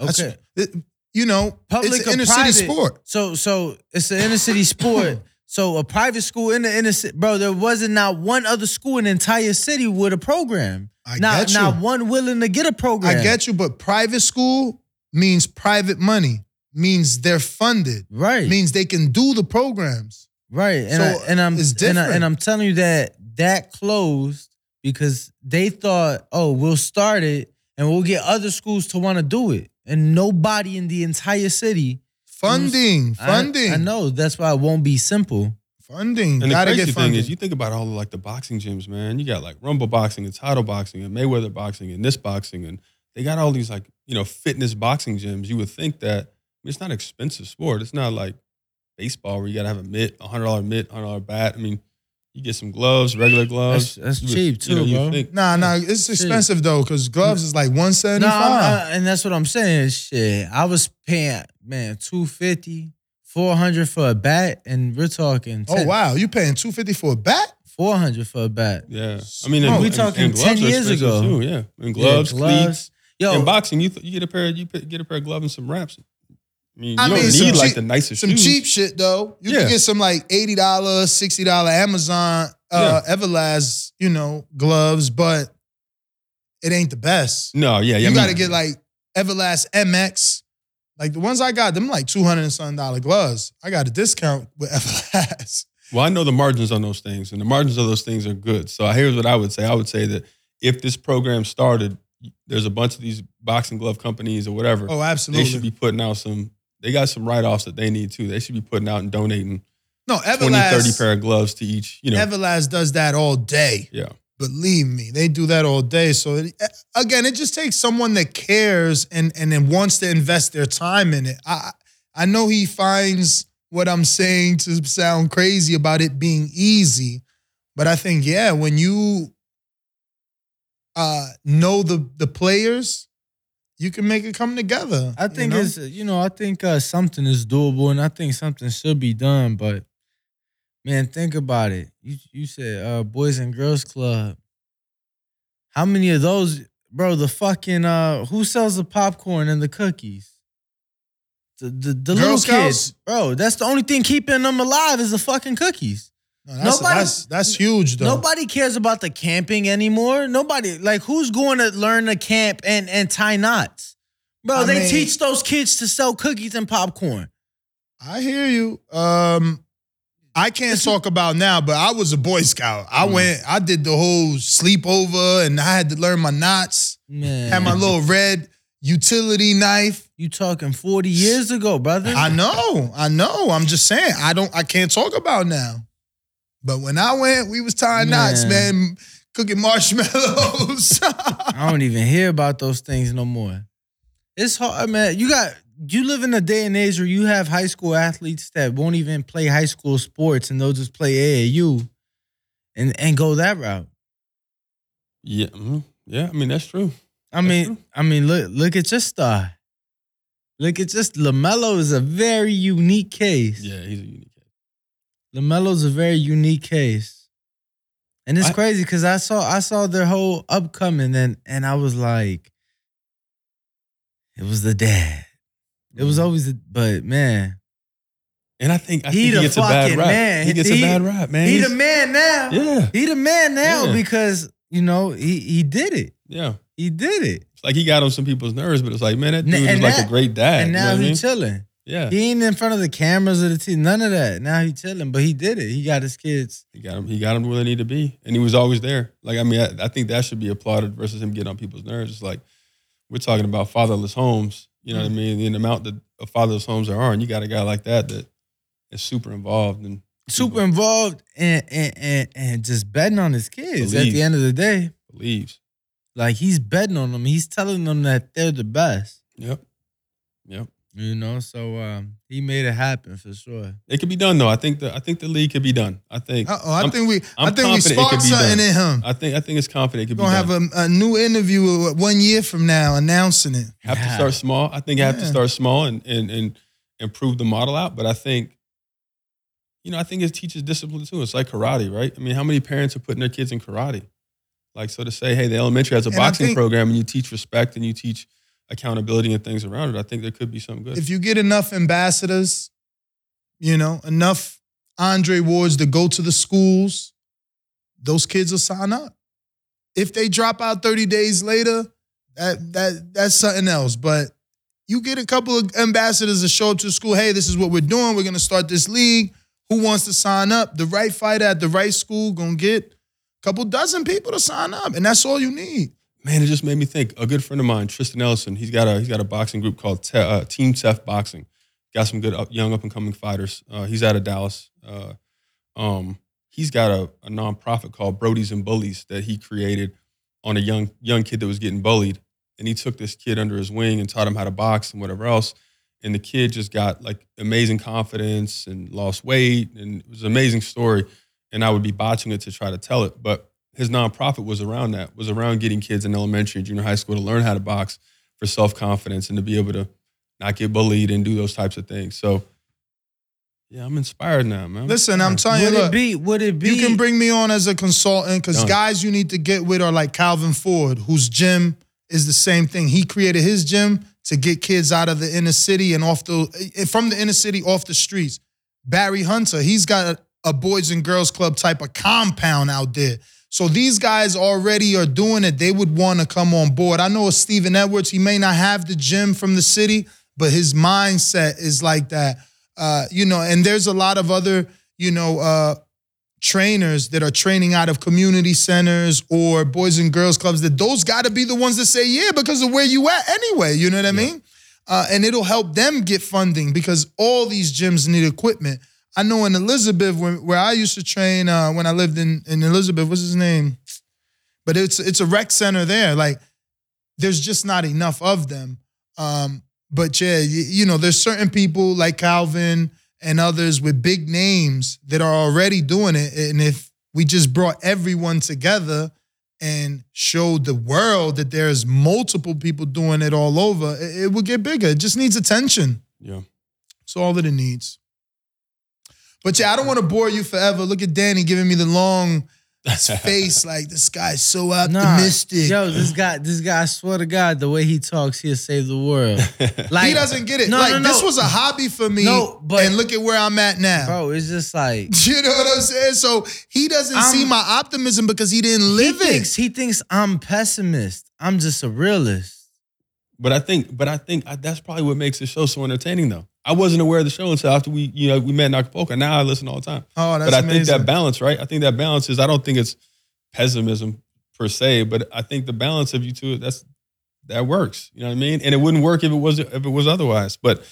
Okay. it- you know, Public it's an inner private? city sport. So so it's an inner city sport. so a private school in the inner city, bro. There wasn't not one other school in the entire city with a program. I not get you. not one willing to get a program. I get you, but private school means private money, means they're funded, right, means they can do the programs. right. And So, I, and I'm it's and, I, different. and I'm telling you that that closed because they thought, oh, we'll start it and we'll get other schools to want to do it, and nobody in the entire city. Funding, I- funding, I, know that's why it won't be simple. Funding. And the Gotta crazy get thing is, you think about all of like the boxing gyms, man. You got like Rumble boxing and Title boxing and Mayweather boxing and this boxing, and they got all these like you know fitness boxing gyms. You would think that I mean, it's not an expensive sport. It's not like baseball where you got to have a mitt, a hundred dollar mitt, hundred dollar bat. I mean, you get some gloves, regular gloves. That's- that's You would- cheap you know, too, you bro. think- Nah, nah, it's expensive though, because gloves is like one seventy No, I'm- five. I- and that's what I'm saying. Shit, I was paying man 250, 400 for a bat, and we're talking. Oh wow, you paying two fifty for a bat? four hundred for a bat. Yeah, I mean, Oh, and- we and- talking and gloves 10 are years expensive ago. Too, yeah, and gloves, Yeah, cleats. Yo, in boxing, you th- you get a pair you put- get a pair of gloves and some wraps. I mean, you I don't mean, some need like cheap- the nicest Some shoes. cheap shit though. You Yeah. can get some like eighty dollars, sixty dollar Amazon uh, Everlast, you know, gloves, but it ain't the best. No, yeah, yeah. you I mean, got to get like Everlast MX. Like the ones I got, them like two hundred and something dollar gloves. I got a discount with Everlast. Well, I know the margins on those things, and the margins of those things are good. So here's what I would say: I would say that if this program started, there's a bunch of these boxing glove companies or whatever. Oh, absolutely. they should be putting out some. They got some write offs that they need too. They should be putting out and donating no, 20, 30 pair of gloves to each. You know, Everlast does that all day. yeah, Believe me, they do that all day. So it, again, it just takes someone that cares and and then wants to invest their time in it. I I know he finds what I'm saying to sound crazy about it being easy, but I think yeah, when you uh know the the players, you can make it come together. I you think know? it's you know I think uh, something is doable, and I think something should be done. But man, think about it. You you said uh, Boys and Girls Club. How many of those, bro? The fucking uh, who sells the popcorn and the cookies? The the, the Girl little Scouts? kids, bro. That's the only thing keeping them alive is the fucking cookies. No, that's, nobody- that's that's huge though. Nobody cares about the camping anymore. Nobody like who's going to learn to camp and and tie knots, bro. I they mean- teach those kids to sell cookies and popcorn. I hear you. Um, I can't talk about now, but I was a Boy Scout. I Mm. went, I did the whole sleepover, and I had to learn my knots. Man, Had my little red utility knife. you talking forty years ago, brother? I know, I know. I'm just saying, I don't, I can't talk about now. But when I went, we was tying knots, Man. man, cooking marshmallows. I don't even hear about those things no more. It's hard, man. You got you live in a day and age where you have high school athletes that won't even play high school sports and they'll just play AAU and and go that route. yeah, mhm. yeah. I mean, that's true. I That's mean, true. I mean, look, look at your star. Look at just Lamelo is a very unique case. Yeah, he's a unique case. Lamelo's a very unique case, and it's I- crazy because I saw I saw their whole upcoming and and I was like, it was the dad. It was mm. always, the, but man, And I think I He think the he gets a bad rap. man. He gets He- a bad rap, man. he He's- the man now. Yeah, He the man now Yeah. because you know he he did it. yeah. He did it, It's like he got on some people's nerves, but it's like, man, that dude is and like a great dad. and you know now what I he mean? chilling. Yeah, He ain't in front of the cameras or the TV, none of that. Now he chilling, but he did it. He got his kids. he got him. He got him where they need to be, and he was always there. Like I mean, I, I think that should be applauded versus him getting on people's nerves. It's like we're talking about fatherless homes. You know what I mm. mean? The amount that of fatherless homes there are, and you got a guy like that that is super involved and super involved and and and, and just betting on his kids at the end of the day. believes. Like he's betting on them. He's telling them that they're the best. Yep, yep. You know, so um, he made it happen for sure. It could be done though. I think the I think the league could be done. I think. Uh-oh, I I'm- think we, I I'm think we confident sparked something done. in him. I think I think it's confident it could We're be gonna done. have a, a new interview one year from now announcing it. have to start small. I think I have to start small and and and improve the model out. But I think, you know, I think it teaches discipline too. It's like karate, right? I mean, how many parents are putting their kids in karate? Like, so to say, hey, the elementary has a And boxing think- program and you teach respect and you teach accountability and things around it. I think there could be something good. If you get enough ambassadors, you know, enough Andre Wards to go to the schools, those kids will sign up. If they drop out 30 days later, that that that's something else. But you get a couple of ambassadors to show up to school, hey, this is what we're doing. We're gonna start this league. Who wants to sign up? The right fighter at the right school gonna get a couple dozen people to sign up, and that's all you need. Man, it just made me think. A good friend of mine, Tristan Ellison, he's got a he's got a boxing group called Te- uh, Team Tef Boxing. Got some good up, young up and coming fighters. Uh, he's out of Dallas. Uh, um, he's got a, a nonprofit called Brodies and Bullies that he created on a young young kid that was getting bullied, and he took this kid under his wing and taught him how to box and whatever else. And the kid just got like amazing confidence and lost weight, and it was an amazing story. And I would be botching it to try to tell it, but his nonprofit was around that, was around getting kids in elementary and junior high school to learn how to box for self confidence and to be able to not get bullied and do those types of things. So, Yeah, I'm inspired now, man. Listen, I'm telling you, Would it be? Would it be? you can bring me on as a consultant because guys you need to get with are like Calvin Ford, whose gym is the same thing. He created his gym to get kids out of the inner city and off the eh, from the inner city off the streets. Barry Hunter, he's got a, a boys and girls club type of compound out there. So these guys already are doing it. They would want to come on board. I know Stephen Edwards, he may not have the gym from the city, but his mindset is like that. Uh, you know, and there's a lot of other, you know, uh, trainers that are training out of community centers or boys and girls clubs that those got to be the ones that say yeah because of where you at anyway you know what i mean uh, and it'll help them get funding because all these gyms need equipment i know in elizabeth where, where i used to train uh, when i lived in, in elizabeth what's his name but it's it's a rec center there like there's just not enough of them um, but yeah you, you know there's certain people like calvin and others with big names that are already doing it. And if we just brought everyone together and showed the world that there's multiple people doing it all over, it, it would get bigger. It just needs attention. Yeah. That's all that it needs. But yeah, I don't want to bore you forever. Look at Danny giving me the long face like this guy's so Nah, optimistic. Yo, this guy, this guy, I swear to God, the way he talks, he'll save the world. Like he doesn't get it. No, like no, no. this was a hobby for me. No, but- and look at where I'm at now. bro. It's just like You know what I'm saying? So he doesn't I'm- see my optimism because he didn't he live it. thinks he thinks I'm pessimist. I'm just a realist. But I think, but I think I, that's probably what makes the show so entertaining, though. I wasn't aware of the show until after we, you know, we met in Acapulco. Now I listen all the time. Oh, that's but I amazing. think that balance, right? I think that balance is. I don't think it's pessimism per se, but I think the balance of you two, that's that works. You know what I mean? And it wouldn't work if it was if it was otherwise. But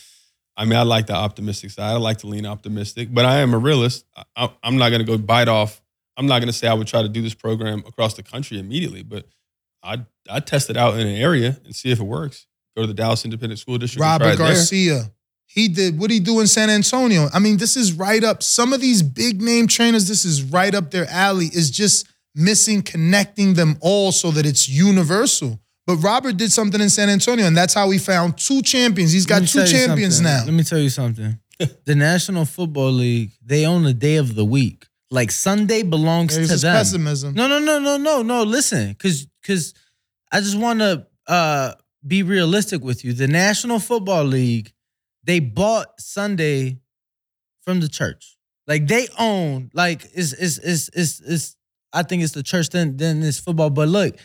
I mean, I like the optimistic side. I like to lean optimistic, but I am a realist. I, I'm not going to go bite off. I'm not going to say I would try to do this program across the country immediately, but I I test it out in an area and see if it works. Go to the Dallas Independent School District. Robert it there. Garcia. He did what he do in San Antonio. I mean, this is right up. Some of these big name trainers, this is right up their alley. Is just missing connecting them all so that it's universal. But Robert did something in San Antonio, and that's how he found two champions. He's got two champions something. now. Let me tell you something. the National Football League, they own the day of the week. Like Sunday belongs There's to them. pessimism. No, no, no, no, no, no. Listen, because because I just want to uh, be realistic with you. The National Football League, they bought Sunday from the church. Like they own, like it's it's it's it's, it's I think it's the church then then it's football. But look,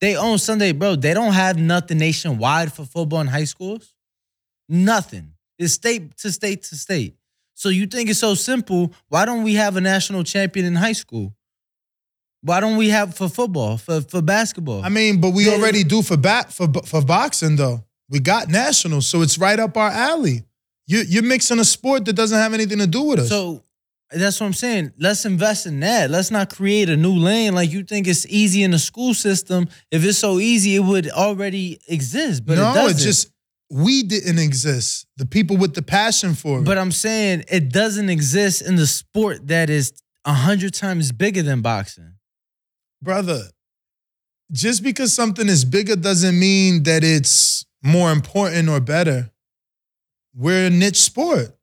they own Sunday, bro. They don't have nothing nationwide for football in high schools. Nothing. It's state to state to state. So you think it's so simple? Why don't we have a national champion in high school? Why don't we have for football, for for basketball? I mean, but we already do for bat for for boxing though. We got nationals, so it's right up our alley. You you're mixing a sport that doesn't have anything to do with us. so that's what I'm saying. Let's invest in that. Let's not create a new lane like you think it's easy in the school system. If it's so easy, it would already exist. But no, it doesn't. it just we didn't exist. The people with the passion for it. But I'm saying it doesn't exist in the sport that is a hundred times bigger than boxing. Brother, just because something is bigger doesn't mean that it's more important or better. We're a niche sport.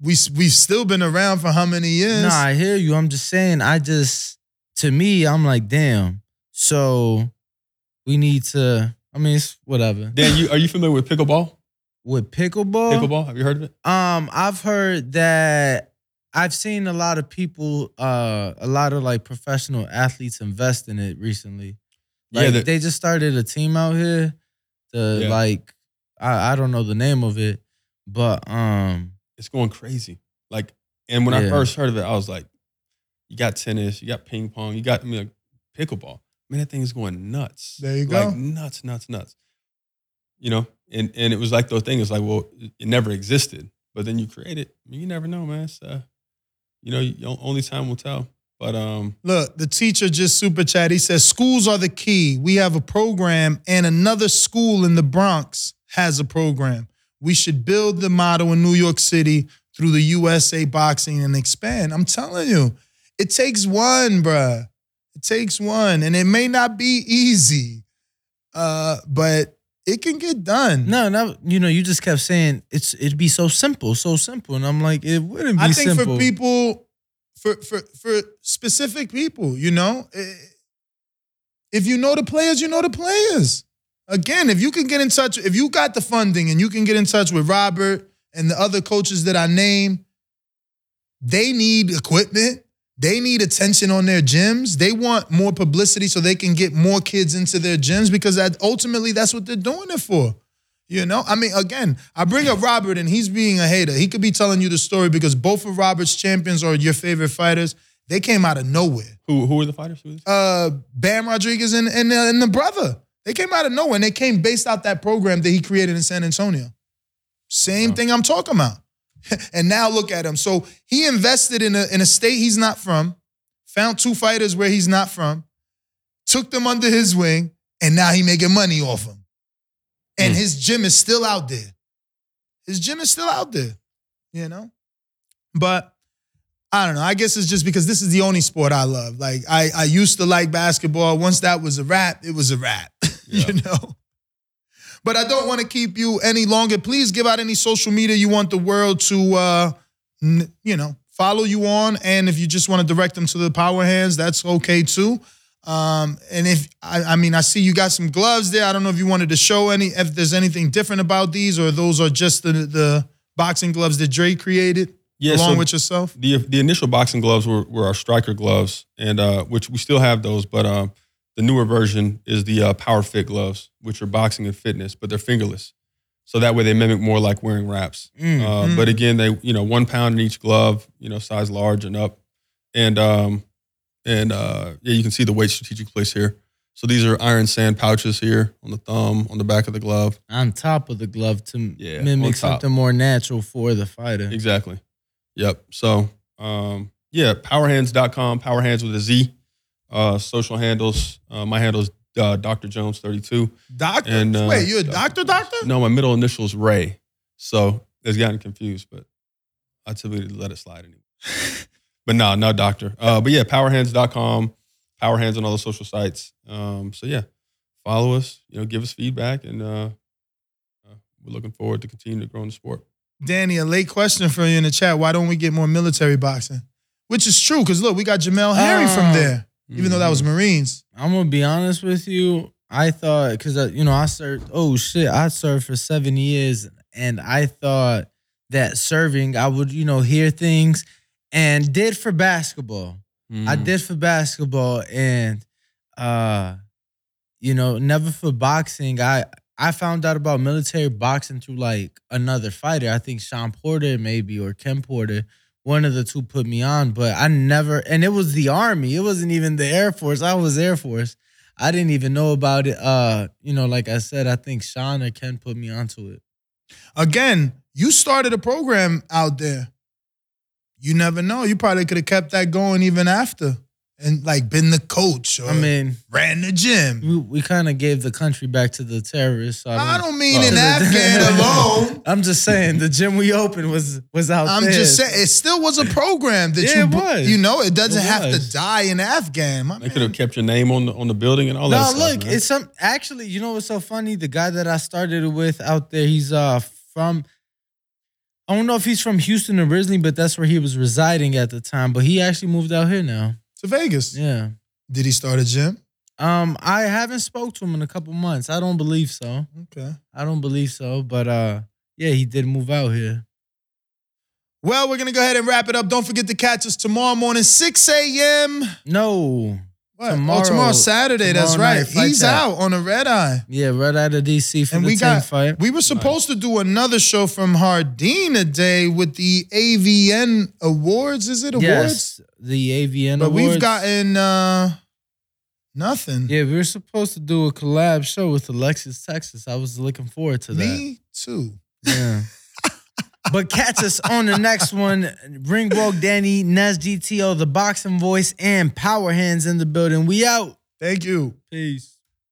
We we've still been around for how many years? Nah, I hear you. I'm just saying. I just to me, I'm like, damn. So we need to. I mean, it's whatever. Dan, you are you familiar with pickleball? With pickleball, Pickleball? Have you heard of it? Um, I've heard that I've seen a lot of people, uh, a lot of like professional athletes invest in it recently. Yeah, the- they just started a team out here. To Yeah. like, I I don't know the name of it, but um, It's going crazy. Like, and when I first heard of it, I was like, you got tennis, you got ping pong, you got I mean, like, pickleball. Man, that thing is going nuts. There you Like go. nuts, nuts, nuts. You know, and and it was like the thing is like, well, it never existed, but then you create it. You never know, man. It's, uh, you know, only time will tell. But um, Look, the teacher just super chat. He says schools are the key. We have a program, and another school in the Bronx has a program. We should build the model in New York City through the USA boxing and expand. I'm telling you, it takes one, bruh. It takes one, and it may not be easy, uh, but it can get done. No, no, you know, you just kept saying it's it'd be so simple, so simple, and I'm like, it wouldn't be I think simple. for people, for for for specific people, you know, eh, if you know the players, you know the players. Again, if you can get in touch, if you got the funding and you can get in touch with Robert and the other coaches that I name, they need equipment. They need attention on their gyms. They want more publicity so they can get more kids into their gyms because that, ultimately that's what they're doing it for. You know, I mean, again, I bring up Robert and he's being a hater. He could be telling you the story because both of Robert's champions are your favorite fighters. They came out of nowhere. Who who are the fighters? Who Uh, Bam Rodriguez and and, uh, and the brother. They came out of nowhere and they came based out that program that he created in San Antonio. Same Wow. thing I'm talking about. and now look at him. So he invested in a in a state he's not from, found two fighters where he's not from, took them under his wing, and now he making money off them. And Hmm. his gym is still out there. His gym is still out there, you know? But I don't know. I guess it's just because this is the only sport I love. Like I, I used to like basketball. Once that was a wrap, it was a wrap. Yeah. you know. But I don't want to keep you any longer. Please give out any social media you want the world to, uh, n- you know, follow you on. And if you just want to direct them to the PowerHandz, that's okay too. Um, and if I, I mean, I see you got some gloves there. I don't know if you wanted to show any, if there's anything different about these, or those are just the the boxing gloves that Dre created Yeah, along so with yourself. the the initial boxing gloves were, were our striker gloves, and uh, which we still have those, but uh, the newer version is the uh, Power Fit gloves, which are boxing and fitness, but they're fingerless. So that way they mimic more like wearing wraps. Mm. Uh, But again, they you know one pound in each glove, you know size large and up, and um, and uh, yeah, you can see the weight strategic place here. So these are iron sand pouches here on the thumb, on the back of the glove. on top of the glove to Yeah, mimic something more natural for the fighter. Exactly. Yep. So, um, yeah, powerhandz.com, powerhandz with a Z. Uh, social handles. Uh, my handle is uh, Dr. Jones32. Doctor? And, uh, Wait, you a doctor, doctor? No, my middle initial is Ray. So it's gotten confused, but I typically let it slide anyway. but no, no doctor. Uh, but yeah, powerhandz.com, powerhandz on all the social sites. Um, so yeah, follow us, you know, give us feedback, and uh, uh, we're looking forward to continue to grow in the sport. Danny, a late question for you in the chat. Why don't we get more military boxing? Which is true, because look, we got Jamel Herring from Uh, there, even though that was Mhm. Marines. I'm gonna be honest with you. I thought because you know I served. Oh shit, I served for seven years, and I thought that serving I would you know hear things, and did for basketball. I Mhm. did for basketball, and uh, you know never for boxing. I I found out about military boxing through like another fighter. I think Shawn Porter maybe or Ken Porter. One of the two put me on, but I never. And it was the army. It wasn't even the Air Force. I was Air Force. I didn't even know about it. Uh, you know, like I said, I think Shawn or Ken put me onto it. Again, you started a program out there. You never know. You probably could have kept that going even after and like been the coach or I mean, ran the gym. we, we kind of gave the country back to the terrorists. So I mean- don't mean in Afghan alone. I'm just saying the gym we opened was was out I'm there. just saying it still was a program that Yeah, you it was. you know it doesn't It have was. to die in Afghan. My They could have man. kept your name on the on the building and all that. No, stuff, look, man. it's some actually, you know what's so funny? The guy that I started with out there, he's uh from I don't know if he's from Houston originally, but that's where he was residing at the time. But he actually moved out here now. To Vegas. Yeah. Did he start a gym? Um, I haven't spoke to him in a couple months. I don't believe so. Okay. I don't believe so. But uh yeah, he did move out here. Well, we're gonna go ahead and wrap it up. Don't forget to catch us tomorrow morning, 6 a.m. No. What? Tomorrow- oh, tomorrow's Saturday. That's right. night, He's out on a red eye. Yeah, red eye to DC for And the we got- fight. We were supposed to do another show from Hardin today with the AVN Awards. Is it awards? Yes, the AVN But we've gotten uh nothing. Yeah, we were supposed to do a collab show with Alexis, Texas. I was looking forward to that. Me too. Yeah. but catch us on the next one. Ring Ringwalk Danny, Nez GTO, the boxing voice, and PowerHandz in the building. We out. Thank you. Peace.